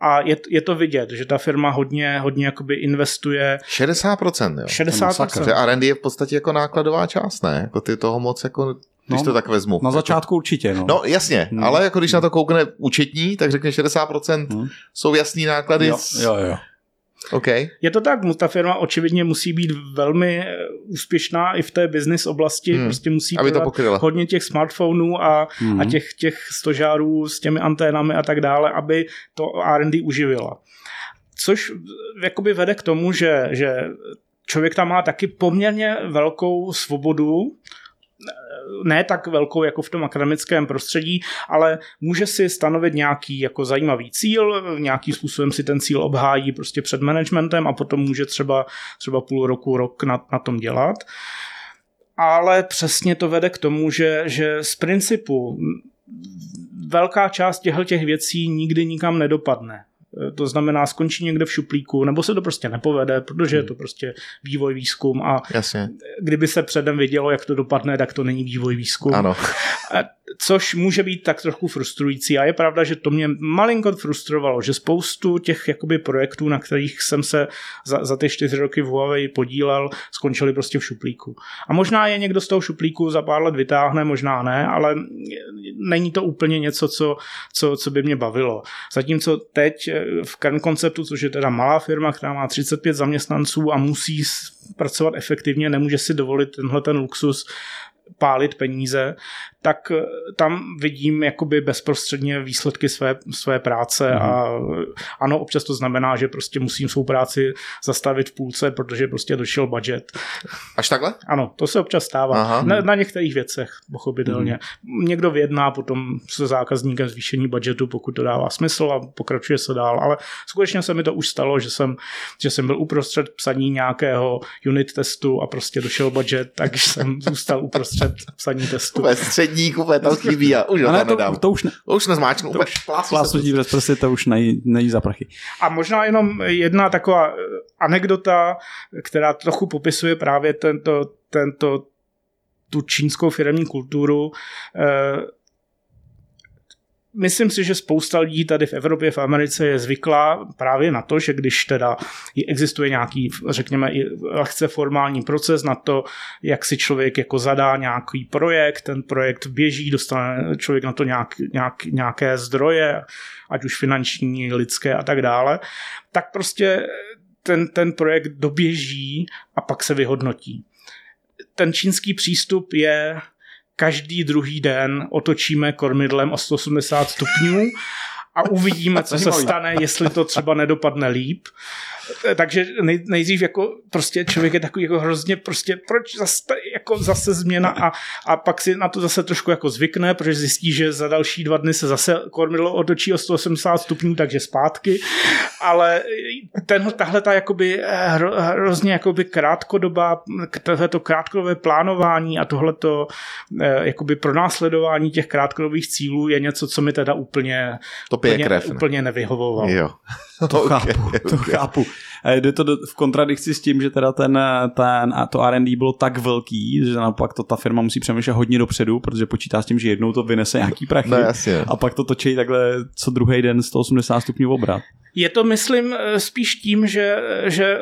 A je, je to vidět, že ta firma hodně, hodně jakoby investuje. 60%, jo. 60%. Že R&D je v podstatě jako nákladová část, ne? Jako ty toho moc jako když no, to tak vezmu. Na začátku určitě, no. No jasně, hmm. ale jako když na to koukne účetní, tak řekne 60% hmm. jsou jasný náklady. Jo, jo, jo. Okay. Je to tak, ta firma očividně musí být velmi eh, úspěšná i v té business oblasti, hmm. prostě musí Aby to hodně těch smartphonů a, hmm. a těch, těch stožárů s těmi anténami a tak dále, aby to R&D uživila. Což jakoby vede k tomu, že, že člověk tam má taky poměrně velkou svobodu, ne tak velkou jako v tom akademickém prostředí, ale může si stanovit nějaký jako zajímavý cíl, nějakým způsobem si ten cíl obhájí prostě před managementem a potom může třeba, třeba půl roku, rok na, na tom dělat. Ale přesně to vede k tomu, že, že z principu velká část těchto těch věcí nikdy nikam nedopadne to znamená, skončí někde v šuplíku, nebo se to prostě nepovede, protože je to prostě vývoj, výzkum a Jasně. kdyby se předem vědělo, jak to dopadne, tak to není vývoj, výzkum. Ano. Což může být tak trochu frustrující a je pravda, že to mě malinko frustrovalo, že spoustu těch jakoby projektů, na kterých jsem se za, za ty čtyři roky v Huawei podílel, skončili prostě v šuplíku. A možná je někdo z toho šuplíku za pár let vytáhne, možná ne, ale není to úplně něco, co, co, co by mě bavilo. Zatímco teď v Kern Conceptu, což je teda malá firma, která má 35 zaměstnanců a musí pracovat efektivně, nemůže si dovolit tenhle ten luxus pálit peníze, tak eh, tam vidím jakoby bezprostředně výsledky své, své práce mm. a ano, občas to znamená, že prostě musím svou práci zastavit v půlce, protože prostě došel budget. Až takhle? Ano, to se občas stává. Na, na některých věcech, pochopitelně. Mm. Někdo vyjedná potom se zákazníkem zvýšení budgetu, pokud to dává smysl a pokračuje se dál, ale skutečně se mi to už stalo, že jsem, že jsem byl uprostřed psaní nějakého unit testu a prostě došel budget, takže jsem zůstal uprostřed psaní testu středník úplně tam chybí a už ho tam to, nedám. To už, ne, už nezmáčknu, úplně plásnutí přes prsty, to už nejí, nejí za prachy. A možná jenom jedna taková eh, anekdota, která trochu popisuje právě tento, tento tu čínskou firmní kulturu. Eh, myslím si, že spousta lidí tady v Evropě, v Americe je zvyklá právě na to, že když teda existuje nějaký, řekněme, lehce formální proces na to, jak si člověk jako zadá nějaký projekt, ten projekt běží, dostane člověk na to nějak, nějak, nějaké zdroje, ať už finanční, lidské a tak dále, tak prostě ten, ten projekt doběží a pak se vyhodnotí. Ten čínský přístup je každý druhý den otočíme kormidlem o 180 stupňů a uvidíme, (laughs) co se stane, jestli to třeba nedopadne líp. Eh, takže nej, nejdřív jako prostě člověk je takový jako hrozně prostě proč zase, jako zase změna a, a pak si na to zase trošku jako zvykne, protože zjistí, že za další dva dny se zase kormidlo otočí o 180 stupňů, takže zpátky, ale ten, tahle ta jakoby eh, hro, hrozně jakoby krátkodoba, tohleto krátkodobé plánování a tohleto eh, jakoby pronásledování těch krátkodobých cílů je něco, co mi teda úplně, to úplně, krev, úplně nevyhovovalo. Jo. (laughs) To okay, chápu, to okay. chápu. Jde to do, v kontradikci s tím, že teda ten, ten a to R&D bylo tak velký, že naopak to ta firma musí přemýšlet hodně dopředu, protože počítá s tím, že jednou to vynese nějaký prachy no, jasně. a pak to točí takhle co druhý den 180 stupňů obrat. Je to, myslím, spíš tím, že, že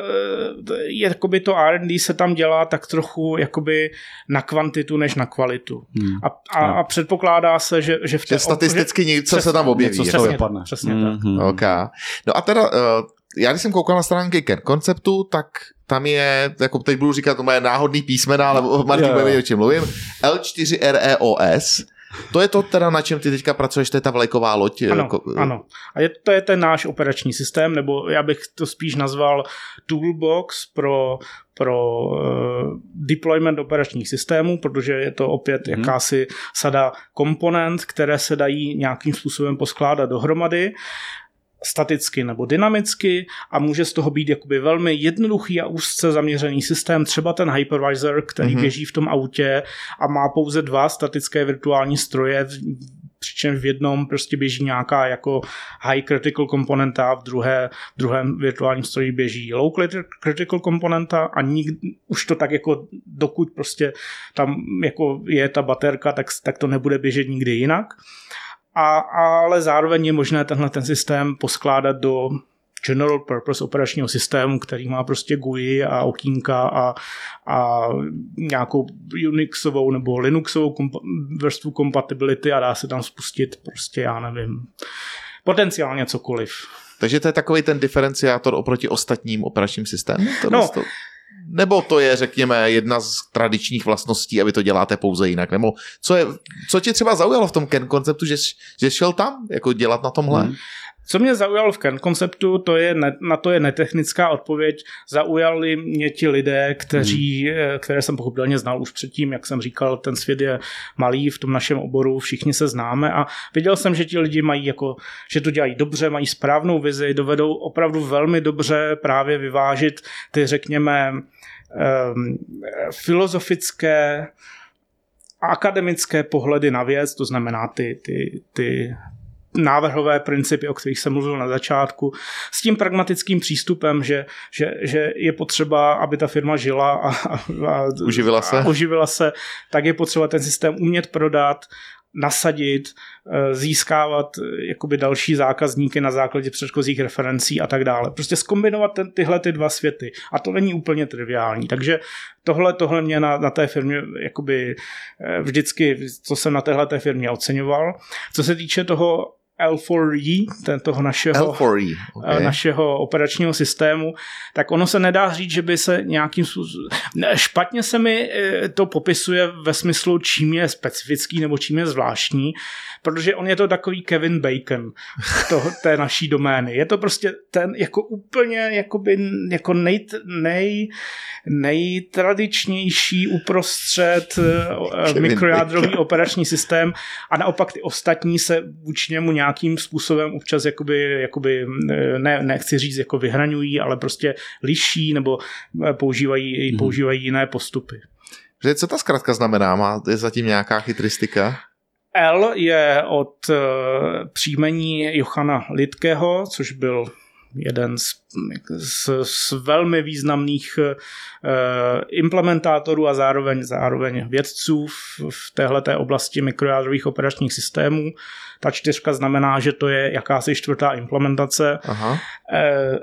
je, jakoby to R&D se tam dělá tak trochu jakoby na kvantitu než na kvalitu. Hmm. A, a, a předpokládá se, že, že v té... Že statisticky že, něco se tam objeví. Něco se vypadne. Přesně mm-hmm. tak. Mhm. Okay. No a teda, uh, já když jsem koukal na stránky Ken konceptu, tak tam je, jako teď budu říkat to moje náhodný písmena, ale Martin bude vědět, o čem mluvím, L4REOS, to je to teda, na čem ty teďka pracuješ, to je ta vlajková loď. Ano, jako... ano. A je, to je ten náš operační systém, nebo já bych to spíš nazval toolbox pro, pro uh, deployment operačních systémů, protože je to opět mm-hmm. jakási sada komponent, které se dají nějakým způsobem poskládat dohromady staticky nebo dynamicky a může z toho být jakoby velmi jednoduchý a úzce zaměřený systém, třeba ten hypervisor, který mm-hmm. běží v tom autě a má pouze dva statické virtuální stroje, přičemž v jednom prostě běží nějaká jako high critical komponenta, v druhé, v druhém virtuálním stroji běží low critical komponenta a nik, už to tak jako dokud prostě tam jako je ta baterka, tak, tak to nebude běžet nikdy jinak a, ale zároveň je možné tenhle ten systém poskládat do general purpose operačního systému, který má prostě GUI a okýnka a, a nějakou Unixovou nebo Linuxovou kompa- vrstvu kompatibility a dá se tam spustit prostě, já nevím, potenciálně cokoliv. Takže to je takový ten diferenciátor oproti ostatním operačním systémům? No, to... Nebo to je, řekněme, jedna z tradičních vlastností a vy to děláte pouze jinak? Nebo co, je, co tě třeba zaujalo v tom Ken konceptu, že, že šel tam jako dělat na tomhle? Hmm. Co mě zaujalo v Kern konceptu, to je ne, na to je netechnická odpověď. Zaujali mě ti lidé, kteří, hmm. které jsem pochopitelně znal už předtím, jak jsem říkal, ten svět je malý v tom našem oboru, všichni se známe a viděl jsem, že ti lidi mají jako, že to dělají dobře, mají správnou vizi, dovedou opravdu velmi dobře právě vyvážit ty, řekněme, um, filozofické akademické pohledy na věc, to znamená ty, ty, ty návrhové principy, o kterých jsem mluvil na začátku, s tím pragmatickým přístupem, že, že, že je potřeba, aby ta firma žila a, a, uživila se. A uživila se, tak je potřeba ten systém umět prodat, nasadit, eh, získávat eh, jakoby další zákazníky na základě předchozích referencí a tak dále. Prostě skombinovat ten, tyhle ty dva světy. A to není úplně triviální. Takže tohle, tohle mě na, na té firmě jakoby eh, vždycky, co jsem na téhle té firmě oceňoval. Co se týče toho L4E, toho našeho, L4E, okay. našeho operačního systému, tak ono se nedá říct, že by se nějakým způsobem... Špatně se mi to popisuje ve smyslu, čím je specifický nebo čím je zvláštní, protože on je to takový Kevin Bacon toho, té naší domény. Je to prostě ten jako úplně jakoby, jako nej, nej, nejtradičnější uprostřed eh, mikrojádrový operační systém a naopak ty ostatní se vůči němu nějakým způsobem občas jakoby, jakoby eh, ne, nechci říct jako vyhraňují, ale prostě liší nebo eh, používají, hmm. používají jiné postupy. Co ta zkrátka znamená? Má je zatím nějaká chytristika? L je od příjmení Johana Lidkého, což byl jeden z, z, z velmi významných implementátorů a zároveň, zároveň vědců v, v téhleté oblasti mikrojádrových operačních systémů. Ta čtyřka znamená, že to je jakási čtvrtá implementace. Aha. Uh,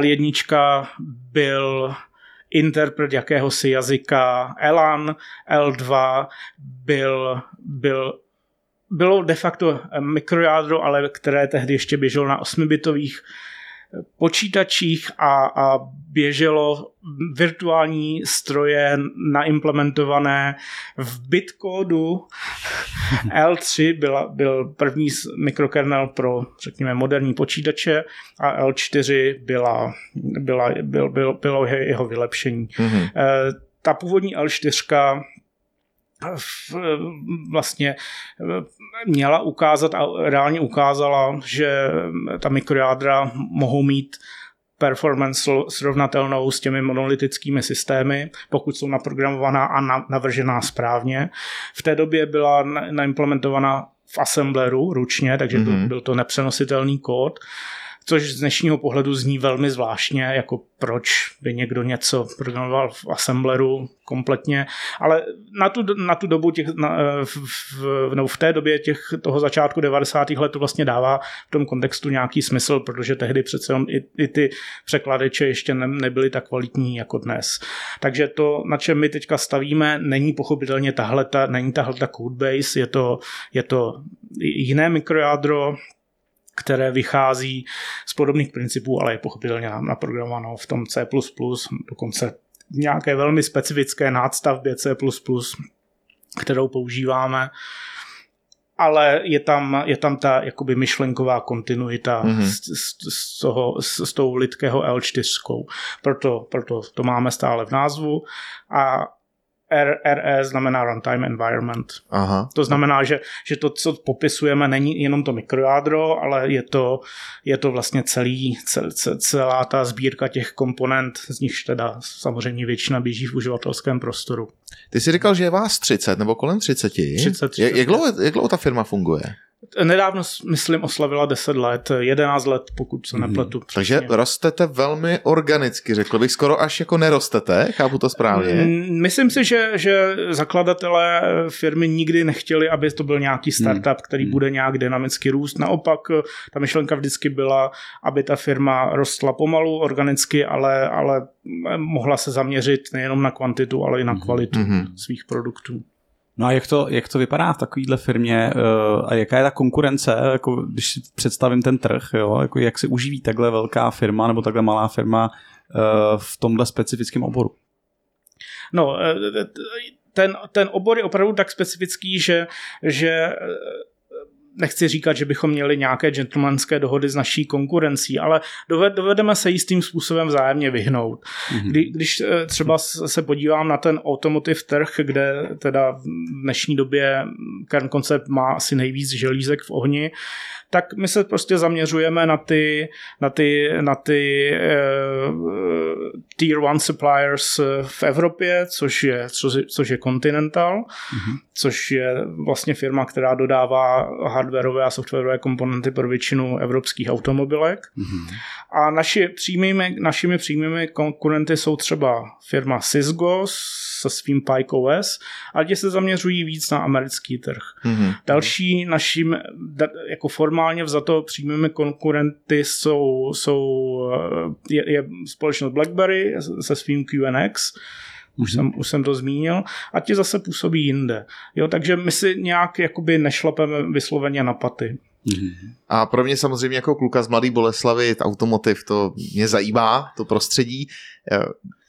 L1 byl interpret jakéhosi jazyka Elan, L2 byl, byl bylo de facto mikrojádro, ale které tehdy ještě běželo na 8-bitových počítačích a, a běželo virtuální stroje naimplementované v bitcodu. (laughs) L3 byla, byl první mikrokernel pro, řekněme, moderní počítače a L4 byla, byla, byl, byl, bylo jeho vylepšení. Mm-hmm. Ta původní L4 vlastně měla ukázat a reálně ukázala, že ta mikrojádra mohou mít performance srovnatelnou s těmi monolitickými systémy, pokud jsou naprogramovaná a navržená správně. V té době byla naimplementovaná v assembleru ručně, takže mm-hmm. byl to nepřenositelný kód což z dnešního pohledu zní velmi zvláštně, jako proč by někdo něco programoval v Assembleru kompletně, ale na tu, na tu dobu těch, na, v, v, no v té době těch, toho začátku 90. let to vlastně dává v tom kontextu nějaký smysl, protože tehdy přece i, i ty překladeče ještě ne, nebyly tak kvalitní jako dnes. Takže to, na čem my teďka stavíme, není pochopitelně tahle, ta, není tahle ta codebase, je to, je to jiné mikrojádro, které vychází z podobných principů, ale je pochopitelně naprogramováno v tom C++, dokonce nějaké velmi specifické nádstavbě C++, kterou používáme, ale je tam, je tam ta jakoby myšlenková kontinuita mm-hmm. s, s, s, toho, s, s tou lidkého L4. Proto, proto to máme stále v názvu a RE znamená runtime environment. Aha. To znamená, že, že to, co popisujeme, není jenom to mikrojádro, ale je to, je to vlastně celý, cel, celá ta sbírka těch komponent, z nichž teda samozřejmě většina běží v uživatelském prostoru. Ty jsi říkal, že je vás 30 nebo kolem 30. 30, 30. Jak, jak, dlouho, jak dlouho ta firma funguje? Nedávno, myslím, oslavila 10 let, 11 let, pokud se mhm. nepletu. Hmm. Takže rostete velmi organicky, řekl bych, skoro až jako nerostete, chápu to správně? Mm, myslím si, že, že zakladatelé firmy nikdy nechtěli, aby to byl nějaký hmm. startup, který hmm. bude nějak dynamicky růst. Naopak, ta myšlenka vždycky byla, aby ta firma rostla pomalu, organicky, ale, ale mohla se zaměřit nejenom na kvantitu, ale i na hmm. kvalitu hmm. svých produktů. No a jak to, jak to vypadá v takovéhle firmě uh, a jaká je ta konkurence, jako když si představím ten trh, jo, jako jak se uživí takhle velká firma nebo takhle malá firma uh, v tomhle specifickém oboru? No, eh, ten, ten obor je opravdu tak specifický, že, že nechci říkat, že bychom měli nějaké gentlemanské dohody s naší konkurencí, ale dovedeme se jistým způsobem vzájemně vyhnout. Mm-hmm. Kdy, když eh, třeba se podívám na ten automotive trh, kde teda v dnešní době Kern Concept má asi nejvíc želízek v ohni, tak my se prostě zaměřujeme na ty, na ty, na ty uh, tier one suppliers v Evropě, což je, což, což je Continental, mm-hmm. což je vlastně firma, která dodává hardwareové a softwarové komponenty pro většinu evropských automobilek. Mm-hmm. A naši přímými, našimi přímými konkurenty jsou třeba firma Sysgos se svým Pike OS, ale ti se zaměřují víc na americký trh. Mm-hmm. Další naším jako formálně vzato přímými konkurenty jsou, jsou je, je společnost BlackBerry se svým QNX, už, mm-hmm. jsem, už jsem to zmínil, a ti zase působí jinde. Jo, takže my si nějak jakoby nešlapeme vysloveně na paty. Mm-hmm. A pro mě samozřejmě jako kluka z Mladé Boleslavy, automotiv, to mě zajímá, to prostředí.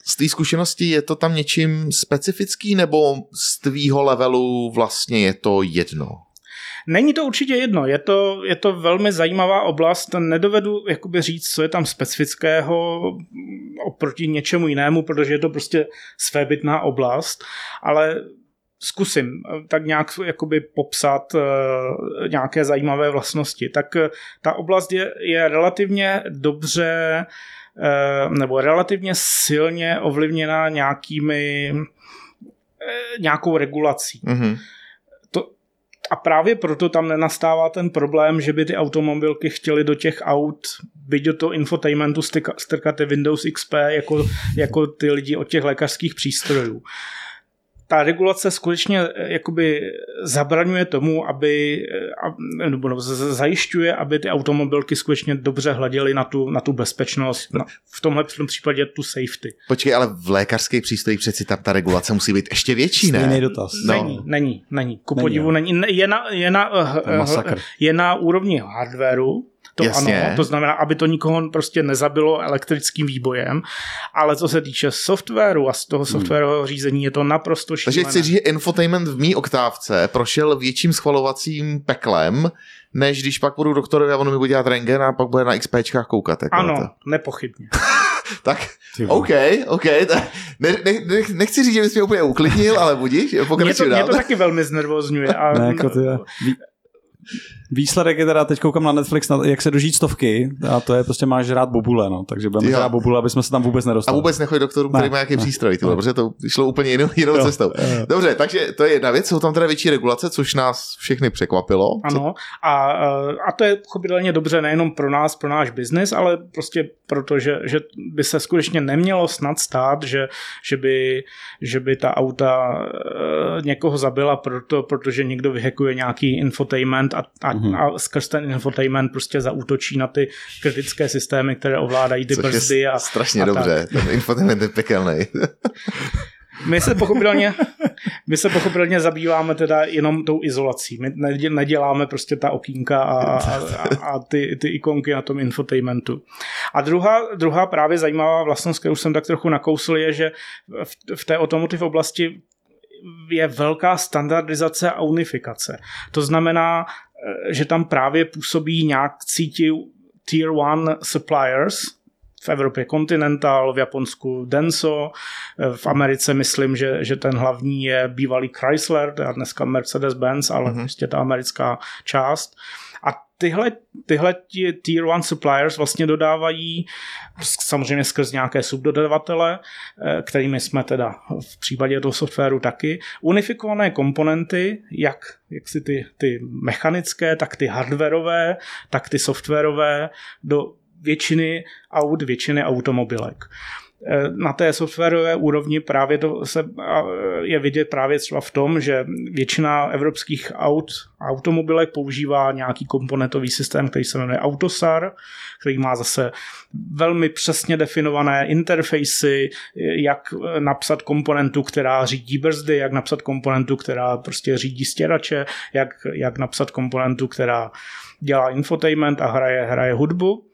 Eh, z té zkušenosti je to tam něčím specifický, nebo z tvýho levelu vlastně je to jedno? Není to určitě jedno, je to, je to velmi zajímavá oblast, nedovedu jakoby říct, co je tam specifického oproti něčemu jinému, protože je to prostě svébytná oblast, ale zkusím tak nějak jakoby popsat uh, nějaké zajímavé vlastnosti. Tak uh, ta oblast je, je relativně dobře uh, nebo relativně silně ovlivněna nějakými nějakou regulací. Mm-hmm a právě proto tam nenastává ten problém, že by ty automobilky chtěly do těch aut, byť do toho infotainmentu strkat Windows XP jako, jako ty lidi od těch lékařských přístrojů ta regulace skutečně eh, jakoby zabraňuje tomu, aby, eh, nebo no, zajišťuje, aby ty automobilky skutečně dobře hleděly na tu, na tu bezpečnost, na, v tomhle v tom případě tu safety. Počkej, ale v lékařské přístroji přeci tam ta regulace musí být ještě větší, ne? Stejný dotaz. No. Není, není, není. Ku podivu není. není. Je na, je na, je, je na úrovni hardwareu, to Jasně. ano, to znamená, aby to nikoho prostě nezabilo elektrickým výbojem, ale co se týče softwaru a z toho hmm. softwarového hmm. řízení je to naprosto šílené. Takže chci říct, že infotainment v mý oktávce prošel větším schvalovacím peklem, než když pak budu doktorovi a on mi bude dělat rengen a pak bude na XPčkách koukat. Jako ano, to. nepochybně. (laughs) tak OK, OK. Ne, ne, ne, nechci říct, že bys mě úplně uklidnil, ale budíš, pokračuj mě to, mě to taky velmi znervozňuje. A, ne, jako ty, (laughs) Výsledek je teda, teď koukám na Netflix, na, jak se dožít stovky a to je prostě máš rád bobule, no. Takže budeme rád bobule, aby jsme se tam vůbec nedostali. A vůbec nechodí doktorům, který má nějaký přístroj, tyhle, protože to šlo úplně jinou, jinou jo, cestou. Jo. Dobře, takže to je jedna věc, jsou tam teda větší regulace, což nás všechny překvapilo. Ano, a, a to je pochopitelně dobře nejenom pro nás, pro náš biznis, ale prostě proto, že, že by se skutečně nemělo snad stát, že, že, by, že by ta auta eh, někoho zabila, proto, protože někdo vyhekuje nějaký infotainment a, a mm-hmm. a skrz ten infotainment prostě zautočí na ty kritické systémy, které ovládají ty Což brzdy. A, strašně a dobře, tak. ten infotainment je pekelný. (laughs) My se pochopitelně, my se pochopitelně zabýváme teda jenom tou izolací. My neděláme prostě ta okýnka a, a, a ty, ty ikonky na tom infotainmentu. A druhá, druhá právě zajímavá vlastnost, kterou jsem tak trochu nakousl, je, že v, v té automotive oblasti je velká standardizace a unifikace. To znamená, že tam právě působí nějak cítí tier one suppliers, v Evropě Continental, v Japonsku Denso, eh, v Americe myslím, že, že ten hlavní je bývalý Chrysler, to je dneska Mercedes-Benz, ale mm-hmm. prostě ta americká část tyhle, tyhle tier one suppliers vlastně dodávají samozřejmě skrz nějaké subdodavatele, eh, kterými jsme teda v případě toho softwaru taky, unifikované komponenty, jak, jak si ty, ty mechanické, tak ty hardwareové, tak ty softwarové do většiny aut, většiny automobilek. Eh, na té softwarové úrovni právě to se je vidět právě třeba v tom, že většina evropských aut, automobilek používá nějaký komponentový systém, který se jmenuje Autosar, který má zase velmi přesně definované interfejsy, jak napsat komponentu, která řídí brzdy, jak napsat komponentu, která prostě řídí stěrače, jak, jak napsat komponentu, která dělá infotainment a hraje, hraje hudbu.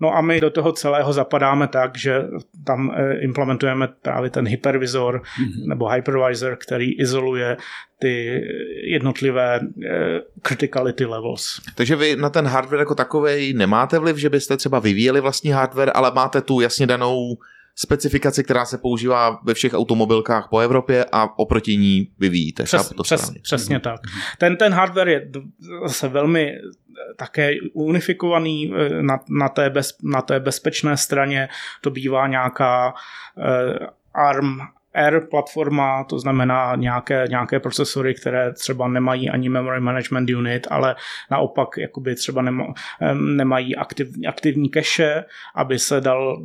No a my do toho celého zapadáme tak, že tam eh, implementujeme právě ten hypervizor mm-hmm. nebo hypervisor, který izoluje ty jednotlivé eh, criticality levels. Takže vy na ten hardware jako takový nemáte vliv, že byste třeba vyvíjeli vlastní hardware, ale máte tu jasně danou specifikaci, která se používá ve všech automobilkách po Evropě a oproti ní vyvíjíte. Přes, to přes, přesně mm-hmm. tak. Ten, ten hardware je zase velmi také unifikovaný eh, na, na, té, bez, na té bezpečné straně. To bývá nějaká uh, ARM R platforma, to znamená nějaké, nějaké procesory, které třeba nemají ani memory management unit, ale naopak jakoby třeba nema, nemají aktiv, aktivní cache, aby se dal,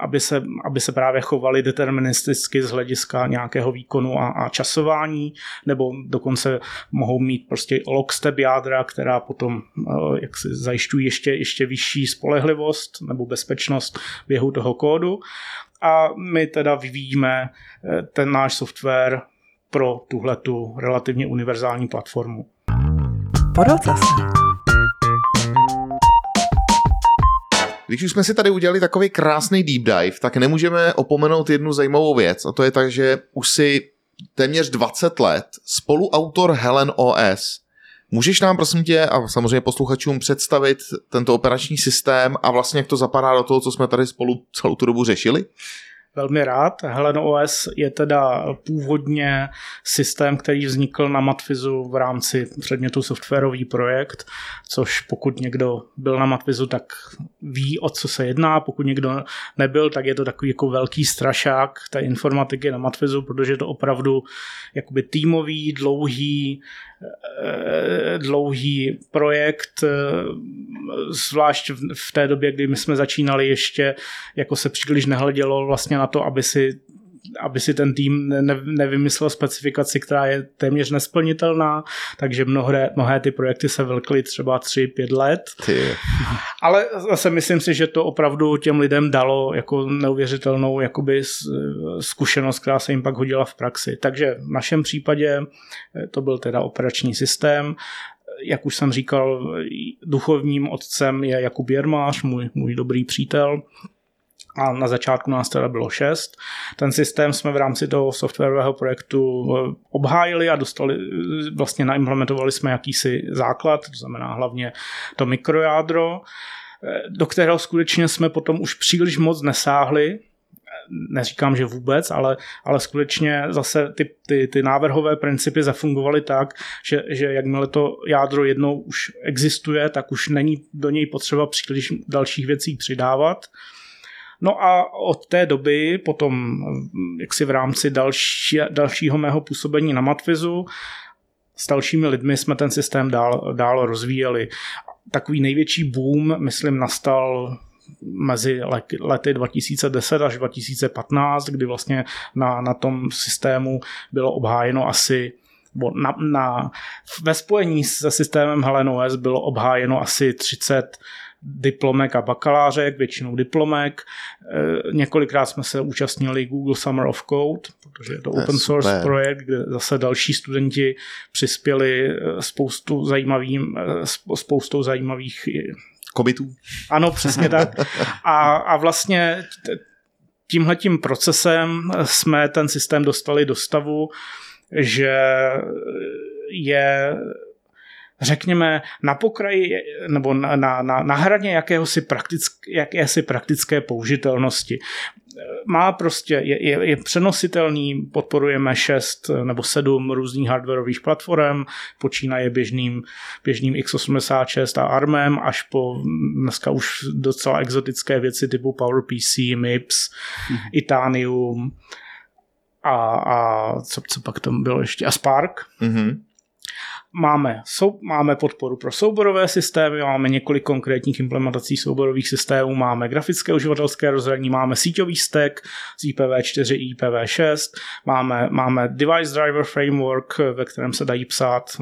aby se, aby se právě chovali deterministicky z hlediska nějakého výkonu a, a časování, nebo dokonce mohou mít prostě lockstep jádra, která potom eh, jak si zajišťují ještě, ještě vyšší spolehlivost nebo bezpečnost běhu toho kódu a my teda vyvíjíme eh, ten náš software pro tuhletu relativně univerzální platformu. Když už jsme si tady udělali takový krásný deep dive, tak nemůžeme opomenout jednu zajímavou věc a to je tak, že už si téměř 20 let spoluautor Helen OS. Můžeš nám prosím tě a samozřejmě posluchačům představit tento operační systém a vlastně jak to zapadá do toho, co jsme tady spolu celou tu dobu řešili? velmi rád. Helen OS je teda původně systém, který vznikl na Matfizu v rámci předmětu softwarový projekt, což pokud někdo byl na Matfizu, tak ví, o co se jedná. Pokud někdo nebyl, tak je to takový jako velký strašák té informatiky na Matfizu, protože je to opravdu jakoby týmový, dlouhý, dlouhý projekt, eh, zvlášť v té době, kdy my jsme začínali ještě, jako se příliš nehledělo vlastně na to, aby si aby si ten tým ne, nevymyslel specifikaci, která je téměř nesplnitelná, takže mnohé, mnohé ty projekty se vlkly třeba 3-5 let. Ty. Ale zase myslím si, že to opravdu těm lidem dalo jako neuvěřitelnou jakoby zkušenost, která se jim pak hodila v praxi. Takže v našem případě eh, to byl teda operační systém, jak už jsem říkal, duchovním otcem je Jakub Jermáš, můj, můj dobrý přítel, a na začátku nás teda bylo šest. Ten systém jsme v rámci toho softwarového projektu eh, obhájili a dostali, vlastně naimplementovali jsme jakýsi základ, to znamená hlavně to mikrojádro, eh, do kterého skutečně jsme potom už příliš moc nesáhli, neříkám, že vůbec, ale, ale skutečně zase ty, ty, ty návrhové principy zafungovaly tak, že, že jakmile to jádro jednou už existuje, tak už není do něj potřeba příliš dalších věcí přidávat. No a od té doby potom jak si v rámci další, dalšího mého působení na Matvizu s dalšími lidmi jsme ten systém dál, dál rozvíjeli. Takový největší boom, myslím, nastal mezi lety 2010 až 2015, kdy vlastně na, na tom systému bylo obhájeno asi na, na, ve spojení se systémem Helen OS bylo obhájeno asi 30 diplomek a bakalářek, většinou diplomek. E, několikrát jsme se účastnili Google Summer of Code, protože je to open source super. projekt, kde zase další studenti přispěli e, spoustu zajímavým, e, spoustou zajímavých komitů. Ano, přesně tak. (laughs) A, a vlastně tímhletím procesem jsme ten systém dostali do stavu, že je řekněme, na pokraji nebo na, na, na, na hraně jakéhosi praktick, jakési praktické použitelnosti. Má prostě, je, je, je přenositelný, podporujeme 6 nebo 7 různých hardwareových platform, počínaje běžným, běžným x86 a ARMem až po dneska už docela exotické věci typu PowerPC, MIPS, mm-hmm. Itanium a, a co, co pak tam bylo ještě, a Spark. Mm-hmm máme, sou, máme podporu pro souborové systémy, máme několik konkrétních implementací souborových systémů, máme grafické uživatelské rozhraní, máme síťový stack z IPv4 i IPv6, máme, máme device driver framework, ve kterém se dají psát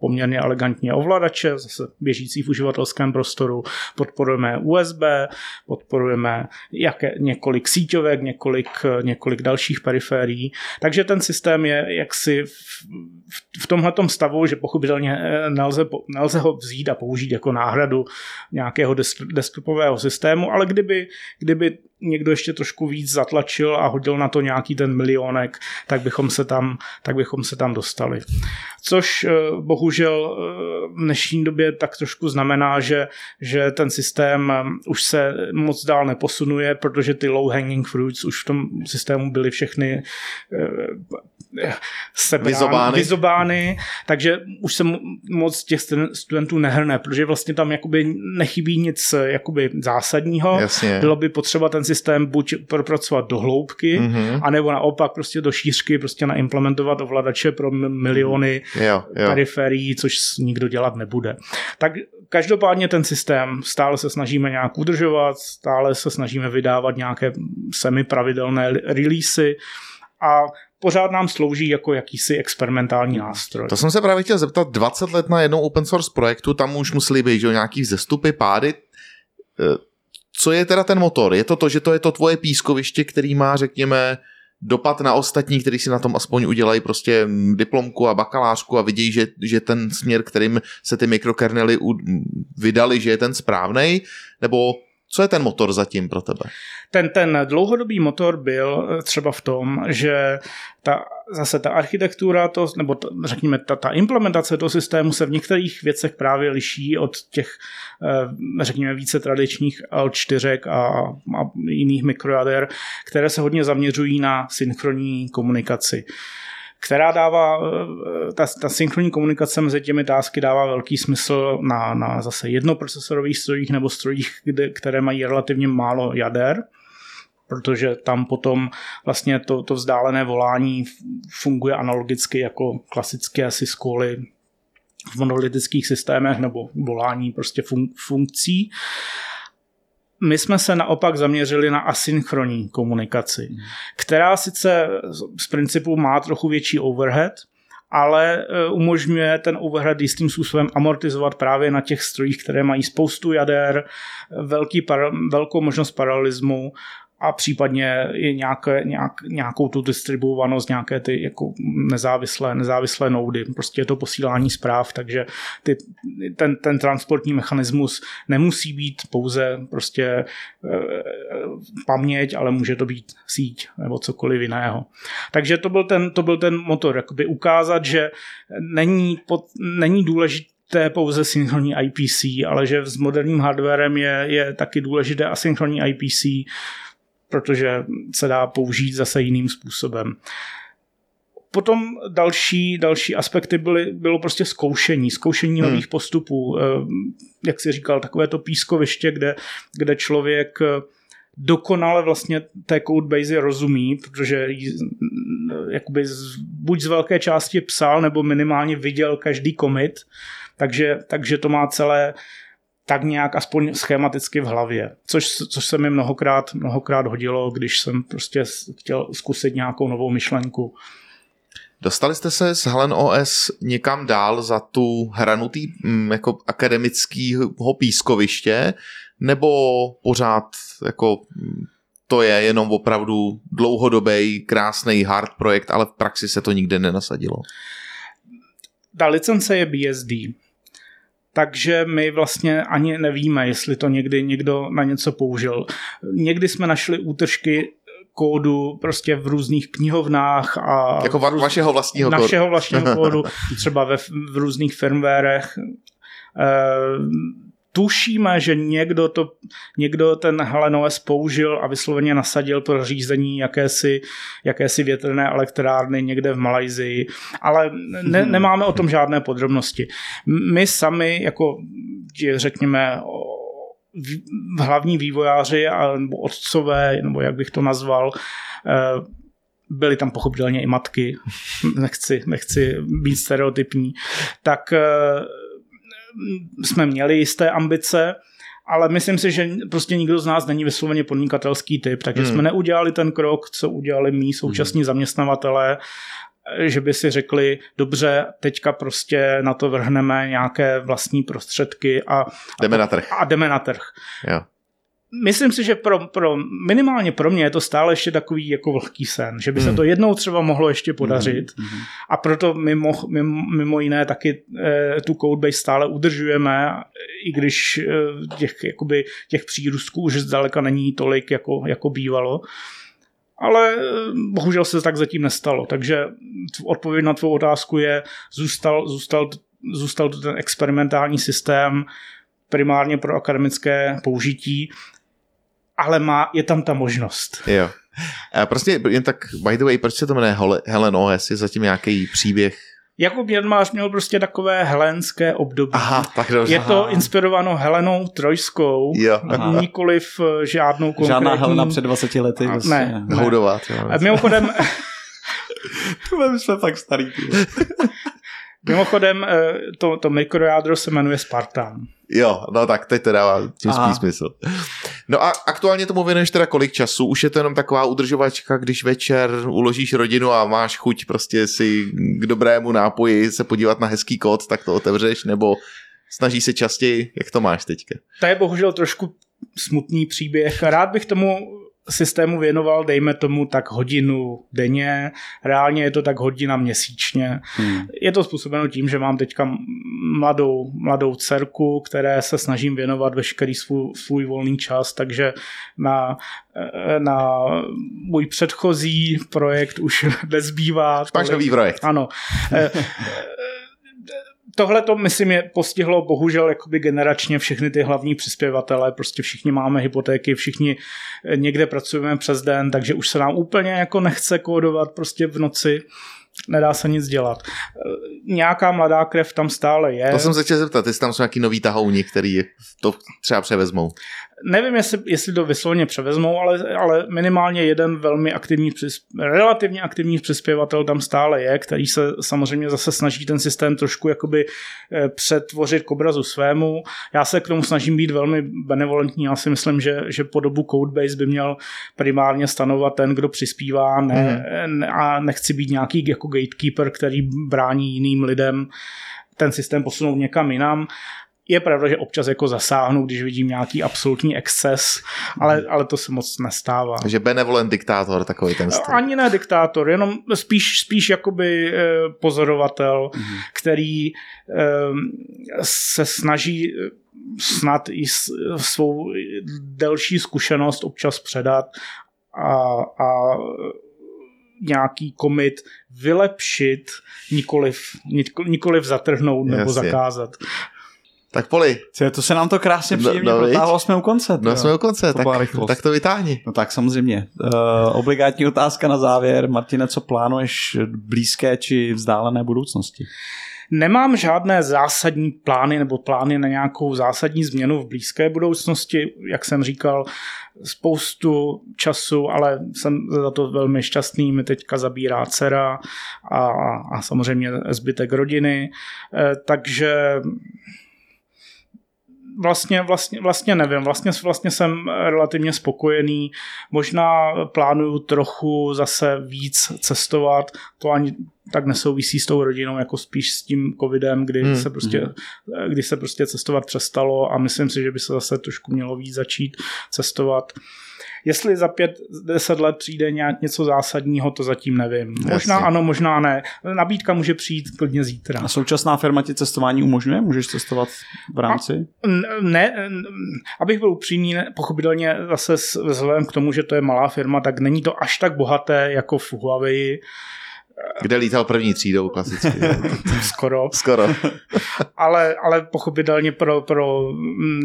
poměrně elegantně ovladače, zase běžící v uživatelském prostoru, podporujeme USB, podporujeme jaké, několik síťovek, několik, několik dalších periférií, takže ten systém je jaksi v, v, tomhletom stavu, že pochopitelně eh, nelze, nelze ho vzít a použít jako náhradu nějakého desktopového systému, ale kdyby, kdyby někdo ještě trošku víc zatlačil a hodil na to nějaký ten milionek, tak bychom se tam, tak bychom se tam dostali. Což eh, bohužel eh, v dnešní době tak trošku znamená, že, že ten systém už se moc dál neposunuje, protože ty low hanging fruits už v tom systému byly všechny sebrán, Vyzobány. vyzobány, takže už se mo- moc těch studen- studentů nehrne, protože vlastně tam jakoby nechybí nic jakoby zásadního. Jasně. Bylo by potřeba ten systém buď propracovat do hloubky, Mhm. anebo naopak prostě do šířky prostě naimplementovat ovladače pro miliony Jo, jo. periferií, což nikdo dělat nebude. Tak každopádně ten systém stále se snažíme nějak udržovat, stále se snažíme vydávat nějaké semipravidelné li- releasy a pořád nám slouží jako jakýsi experimentální nástroj. To jsem se právě chtěl zeptat, 20 let na jednou open source projektu, tam už museli být že, nějaký vzestupy, pády. Eh, Co je teda ten motor? Je to to, že to je to tvoje pískoviště, který má, řekněme, dopad na ostatní, kteří si na tom aspoň udělají prostě mm, diplomku a bakalářku a vidějí, že, že ten směr, kterým se ty mikrokernely u- vydali, že je ten správný, nebo co je ten motor zatím pro tebe? Ten, ten dlouhodobý motor byl eh, třeba v tom, že ta, zase ta architektura, to, nebo ta, řekněme ta, ta implementace toho systému se v některých věcech právě liší od těch, eh, řekněme, více tradičních L4 a, a jiných mikrojader, které se hodně zaměřují na synchronní komunikaci která dává, eh, ta, ta synchronní komunikace mezi těmi tásky dává velký smysl na, na zase jednoprocesorových strojích nebo strojích, kde, které mají relativně málo jader, protože tam potom vlastně to, to vzdálené volání funguje analogicky jako klasické asi skoly v monolitických systémech nebo volání prostě fun- funkcí. My jsme se naopak zaměřili na asynchronní komunikaci, která sice z principu má trochu větší overhead, ale e, umožňuje ten overhead jistým způsobem amortizovat právě na těch strojích, které mají spoustu jader, velký para, velkou možnost paralelismu a případně i nějaké, nějak, nějakou tu distribuovanost, nějaké ty jako nezávislé, nezávislé noudy. Prostě je to posílání zpráv, takže ty, ten, ten transportní mechanismus nemusí být pouze prostě e, paměť, ale může to být síť nebo cokoliv jiného. Takže to byl ten, to byl ten motor, jakoby ukázat, že není, pod, není důležité pouze synchronní IPC, ale že s moderním hardwarem je, je taky důležité asynchronní IPC, protože se dá použít zase jiným způsobem. Potom další, další aspekty byly, bylo prostě zkoušení, zkoušení hmm. nových postupů. Jak si říkal, takové to pískoviště, kde, kde člověk dokonale vlastně té codebase rozumí, protože jí, jakoby z, buď z velké části psal, nebo minimálně viděl každý commit, takže, takže to má celé tak nějak aspoň schematicky v hlavě, což, což se mi mnohokrát, mnohokrát hodilo, když jsem prostě chtěl zkusit nějakou novou myšlenku. Dostali jste se s Helen OS někam dál za tu hranu tý, mm, jako akademického pískoviště, nebo pořád jako to je jenom opravdu dlouhodobý, krásný hard projekt, ale v praxi se to nikdy nenasadilo? Ta licence je BSD, takže my vlastně ani nevíme, jestli to někdy někdo na něco použil. Někdy jsme našli útržky kódu prostě v různých knihovnách a jako va- vašeho vlastního kódu. našeho vlastního kódu, (laughs) třeba ve, v různých firmwarech. E, tušíme, že někdo, to, někdo ten Helen OS použil a vysloveně nasadil pro řízení jakési, jakési větrné elektrárny někde v Malajzii, ale ne, nemáme o tom žádné podrobnosti. My sami, jako řekněme, hlavní vývojáři a, nebo otcové, nebo jak bych to nazval, byly tam pochopitelně i matky, nechci, nechci být stereotypní, tak jsme měli jisté ambice, ale myslím si, že prostě nikdo z nás není vysloveně podnikatelský typ, takže hmm. jsme neudělali ten krok, co udělali mý současní hmm. zaměstnavatelé, že by si řekli, dobře, teďka prostě na to vrhneme nějaké vlastní prostředky a, jdeme na trh. A jdeme na trh. Jo. Myslím si, že pro, pro, minimálně pro mě je to stále ještě takový jako vlhký sen, že by se to jednou třeba mohlo ještě podařit mm-hmm. a proto mimo, mimo, mimo jiné taky e, tu codebase stále udržujeme, i když e, těch, jakoby, těch přírůstků už zdaleka není tolik, jako, jako bývalo. Ale bohužel se tak zatím nestalo, takže odpověď na tvou otázku je, zůstal, zůstal, zůstal to ten experimentální systém primárně pro akademické použití, ale má, je tam ta možnost. Jo. A prostě jen tak, by the way, proč se to jmenuje Helen OS? Je zatím nějaký příběh? Jakub Jedmář měl prostě takové helenské období. Aha, tak dobře. Je to inspirováno Helenou Trojskou, jo. nikoliv eh, žádnou konkrétní... Žádná Helena před 20 lety. A, vlastně. ne, ne. Houdovat. A mimochodem... My jsme fakt starý. Mimochodem, eh, to, to mikrojádro se jmenuje Spartan. Jo, no tak teď to dává tím spíš smysl. No a aktuálně tomu věnuješ teda kolik času? Už je to jenom taková udržovačka, když večer uložíš rodinu a máš chuť prostě si k dobrému nápoji se podívat na hezký kód, tak to otevřeš, nebo snaží se častěji, jak to máš teďka? To je bohužel trošku smutný příběh. Rád bych tomu systému věnoval, dejme tomu, tak hodinu denně, reálně je to tak hodina měsíčně. Hmm. Je to způsobeno tím, že mám teďka mladou, mladou dcerku, které se snažím věnovat veškerý svůj, svůj volný čas, takže na, na můj předchozí projekt už (laughs) nezbývá. Máš nový projekt. Ano (laughs) tohle to, myslím, je postihlo bohužel jakoby generačně všechny ty hlavní přispěvatele, prostě všichni máme hypotéky, všichni eh, někde pracujeme přes den, takže už se nám úplně jako nechce kódovat prostě v noci nedá se nic dělat. Eh, nějaká mladá krev tam stále je. To jsem se chtěl zeptat, jestli tam jsou nějaký nový tahouni, který to třeba převezmou. Nevím, jestli, jestli to vysloveně převezmou, ale, ale minimálně jeden velmi aktivní, relativně aktivní přispěvatel tam stále je, který se samozřejmě zase snaží ten systém trošku jakoby eh, přetvořit k obrazu svému. Já se k tomu snažím být velmi benevolentní. Já si myslím, že, že po dobu Codebase by měl primárně stanovat ten, kdo přispívá ne, mm. a nechci být nějaký jako gatekeeper, který brání jiným lidem ten systém posunout někam jinam. Je pravda, že občas jako zasáhnu, když vidím nějaký absolutní exces, ale, ale to se moc nestává. Takže benevolent diktátor takový ten styl. Ani ne diktátor, jenom spíš, spíš jakoby eh, pozorovatel, mm-hmm. který eh, se snaží eh, snad i svou delší zkušenost občas předat a, a nějaký komit vylepšit, nikoliv, nikoliv zatrhnout nebo Jasně. zakázat. Tak Poli. To se nám to krásně no, příjemně no, protáhlo, jsme u konce. No, jsme u konce, to tak, tak to vytáhni. No tak samozřejmě. Uh, obligátní otázka na závěr. Martine, co plánuješ blízké či vzdálené budoucnosti? Nemám žádné zásadní plány nebo plány na nějakou zásadní změnu v blízké budoucnosti. Jak jsem říkal, spoustu času, ale jsem za to velmi šťastný. Mi teďka zabírá dcera a, a samozřejmě zbytek rodiny. Eh, takže vlastně, vlastně, vlastně nevím, vlastně, vlastně jsem relativně spokojený, možná plánuju trochu zase víc cestovat, to ani tak nesouvisí s tou rodinou, jako spíš s tím covidem, kdy, hmm. se, prostě, hmm. kdy se prostě cestovat přestalo a myslím si, že by se zase trošku mělo víc začít cestovat. Jestli za pět, deset let přijde nějak něco zásadního, to zatím nevím. Jasně. Možná ano, možná ne. Nabídka může přijít klidně zítra. A současná firma ti cestování umožňuje? Můžeš cestovat v rámci? A, ne, abych byl upřímný, pochopitelně zase vzhledem k tomu, že to je malá firma, tak není to až tak bohaté jako v Huawei kde lítal první třídou klasicky. (laughs) Skoro. Skoro. ale, ale pochopitelně pro, pro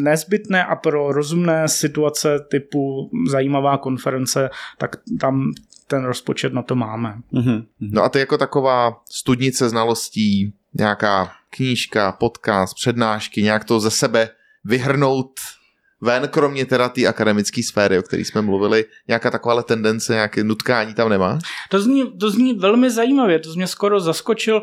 nezbytné a pro rozumné situace typu zajímavá konference, tak tam ten rozpočet na to máme. Mm-hmm. No a ty jako taková studnice znalostí, nějaká knížka, podcast, přednášky, nějak to ze sebe vyhrnout ven, kromě teda té akademické sféry, o které jsme mluvili, nějaká taková tendence, nějaké nutkání tam nemá? To zní, to zní velmi zajímavě, to mě skoro zaskočil.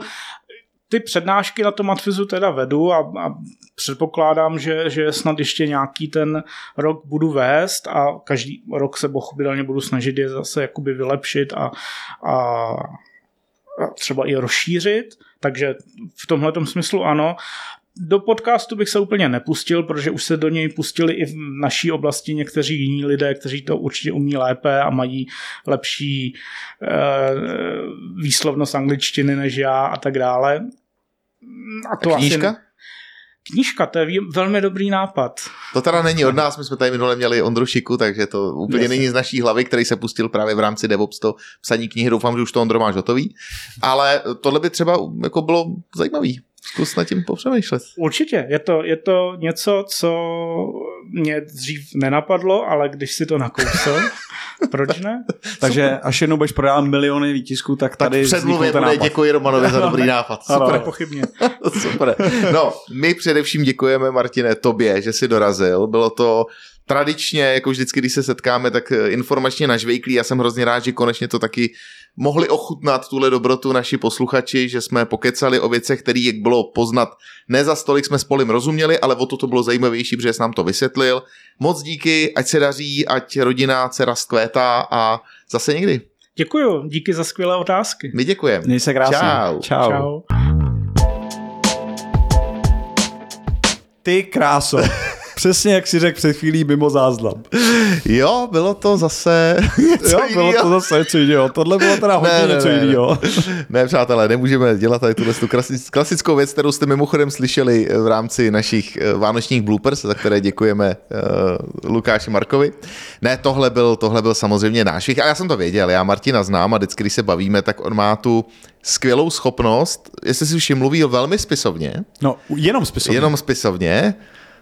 Ty přednášky na tom Matfizu teda vedu a, a předpokládám, že, že snad ještě nějaký ten rok budu vést a každý rok se pochopitelně budu snažit je zase jakoby vylepšit a, a, a třeba i rozšířit, takže v tomhle smyslu ano do podcastu bych se úplně nepustil, protože už se do něj pustili i v naší oblasti někteří jiní lidé, kteří to určitě umí lépe a mají lepší e, výslovnost angličtiny než já a tak dále. A to a knížka? Asi, Knížka, to je velmi dobrý nápad. To teda není od nás, my jsme tady minule měli Ondru Šiku, takže to úplně Jasně. není z naší hlavy, který se pustil právě v rámci DevOps to psaní knihy, doufám, že už to Ondro máš hotový, ale tohle by třeba jako bylo zajímavý. Zkus nad tím popřemýšlet. Určitě, je to, je to něco, co mě dřív nenapadlo, ale když si to nakousl, (laughs) Proč ne? Takže až jednou budeš prodávat miliony výtisků, tak Tak tady předmluvě ten bude nápad. děkuji Romanovi za dobrý (laughs) nápad. Ano. Super. Nepochybně. (laughs) Super. No, my především děkujeme, Martine, tobě, že jsi dorazil. Bylo to tradičně, jako vždycky, když se setkáme, tak eh, informačně nažvejklý. Já jsem hrozně rád, že konečně to taky mohli ochutnat tuhle dobrotu naši posluchači, že jsme pokecali o věcech, které, jak bylo poznat, ne za stolik jsme spolu rozuměli, ale o to to bylo zajímavější, protože jsi nám to vysvětlil. Moc díky, ať se daří, ať rodina, dcera skvétá a zase někdy. Děkuju, díky za skvělé otázky. My děkujeme. Měj se krásně. Čau. Čau. Čau. Ty kráso. Přesně jak si řekl před chvílí mimo záznam. Jo, bylo to zase (laughs) něco Jo, bylo jinýho. to zase něco jiného. Tohle bylo teda hodně Ne, ne, něco ne, ne. jiného. (laughs) Ne, přátelé, nemůžeme dělat tady tuhle tu klasic- klasickou věc, kterou jste mimochodem slyšeli v rámci našich eh, vánočních bloopers, za které děkujeme uh, Lukáši Markovi. Ne, tohle byl, tohle byl samozřejmě nášvih. A já jsem to věděl, já Martina znám a vždycky, když se bavíme, tak on má tu skvělou schopnost, jestli si všim mluví velmi spisovně, No, jenom spisovně. jenom spisovně,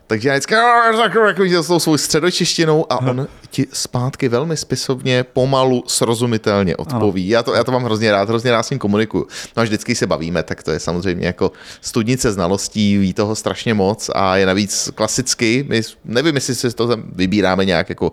takže já vždycky "Ah, takový, jako, s tou svou středočeštinou a on ti zpátky velmi spisovně, pomalu, srozumitelně odpoví. Já to, já to mám hrozně rád, hrozně rád s ním komunikuju. No a vždycky se bavíme, tak to je samozřejmě jako studnice znalostí, ví toho strašně moc a je navíc klasicky, my nevím, jestli si to tam vybíráme nějak jako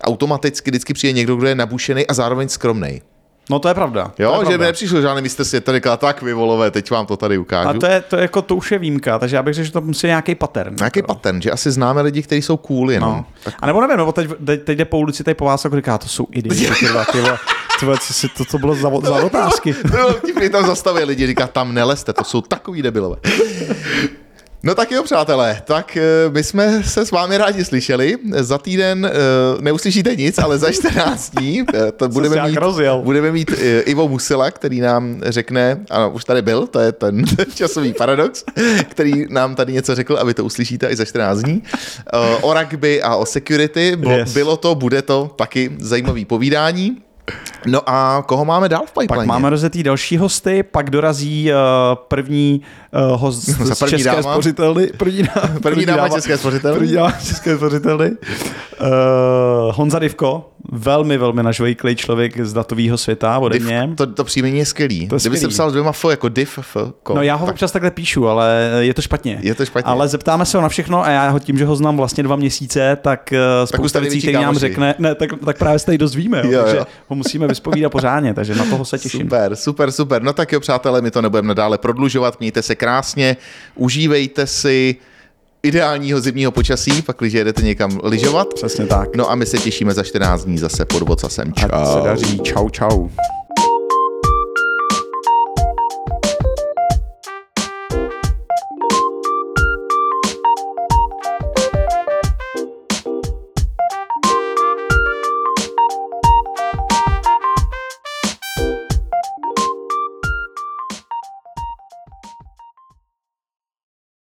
automaticky, vždycky přijde někdo, kdo je nabušený a zároveň skromný. No to je pravda. Jo, to je že pravda. nepřišel žádný mistr světa, říkal, tak vy volové, teď vám to tady ukážu. A to je, to je jako, to už je výjimka, takže já bych řekl, že to musí nějaký pattern. Nějaký pattern, že asi známe lidi, kteří jsou cool jenom. No. A nebo nevím, nebo teď, teď, teď jde po ulici, tady po vás jako říká, to jsou idioti, vole, co, si, to, co bylo za, za (laughs) otázky. To vtipný, tam zastavuje lidi, říká, tam neleste, to jsou takový debilové. No tak jo, přátelé, tak eh, my jsme se s vámi rádi slyšeli. Za týden eh, neuslyšíte nic, ale za 14 dní eh, to budeme mít, rozjel. budeme mít Ivo Musila, který nám řekne, ano, už tady byl, to je ten (laughs) časový paradox, který nám tady něco řekl a vy to uslyšíte i za 14 dní. O rugby a o security, bylo, Yes. bylo to, bude to taky zajímavý povídání. No a koho máme dál v pipeline? Pak máme rozjetý další hosty, pak dorazí uh, první uh, host (laughs) Za z první České dáma. spořitelny. První, dáma, (laughs) První dáma České spořitelny. První dáma České spořitelny. Uh, Honza Divko, velmi, velmi nažvejklý člověk z datového světa ode Div, mě. to, to příjmení je skvělý. To Kdyby se psal dvěma F jako div, F, ko, No já ho tak občas takhle píšu, ale je to špatně. je to špatně. Ale zeptáme se ho na všechno a já ho tím, že ho znám vlastně dva měsíce, tak už spousta věcí, které nám řekne, ne, tak, tak právě se tady dozvíme, jo, Jo, takže jo. ho musíme vyspovídat pořádně, takže na toho se těším. Super, super, super. No tak jo, přátelé, my to nebudeme nadále prodlužovat. Mějte se krásně, užívejte si ideálního zimního počasí, pak když jedete někam lyžovat. Přesně tak. No a my se těšíme za 14 dní zase pod vocasem. Ať se daří. Čau, čau.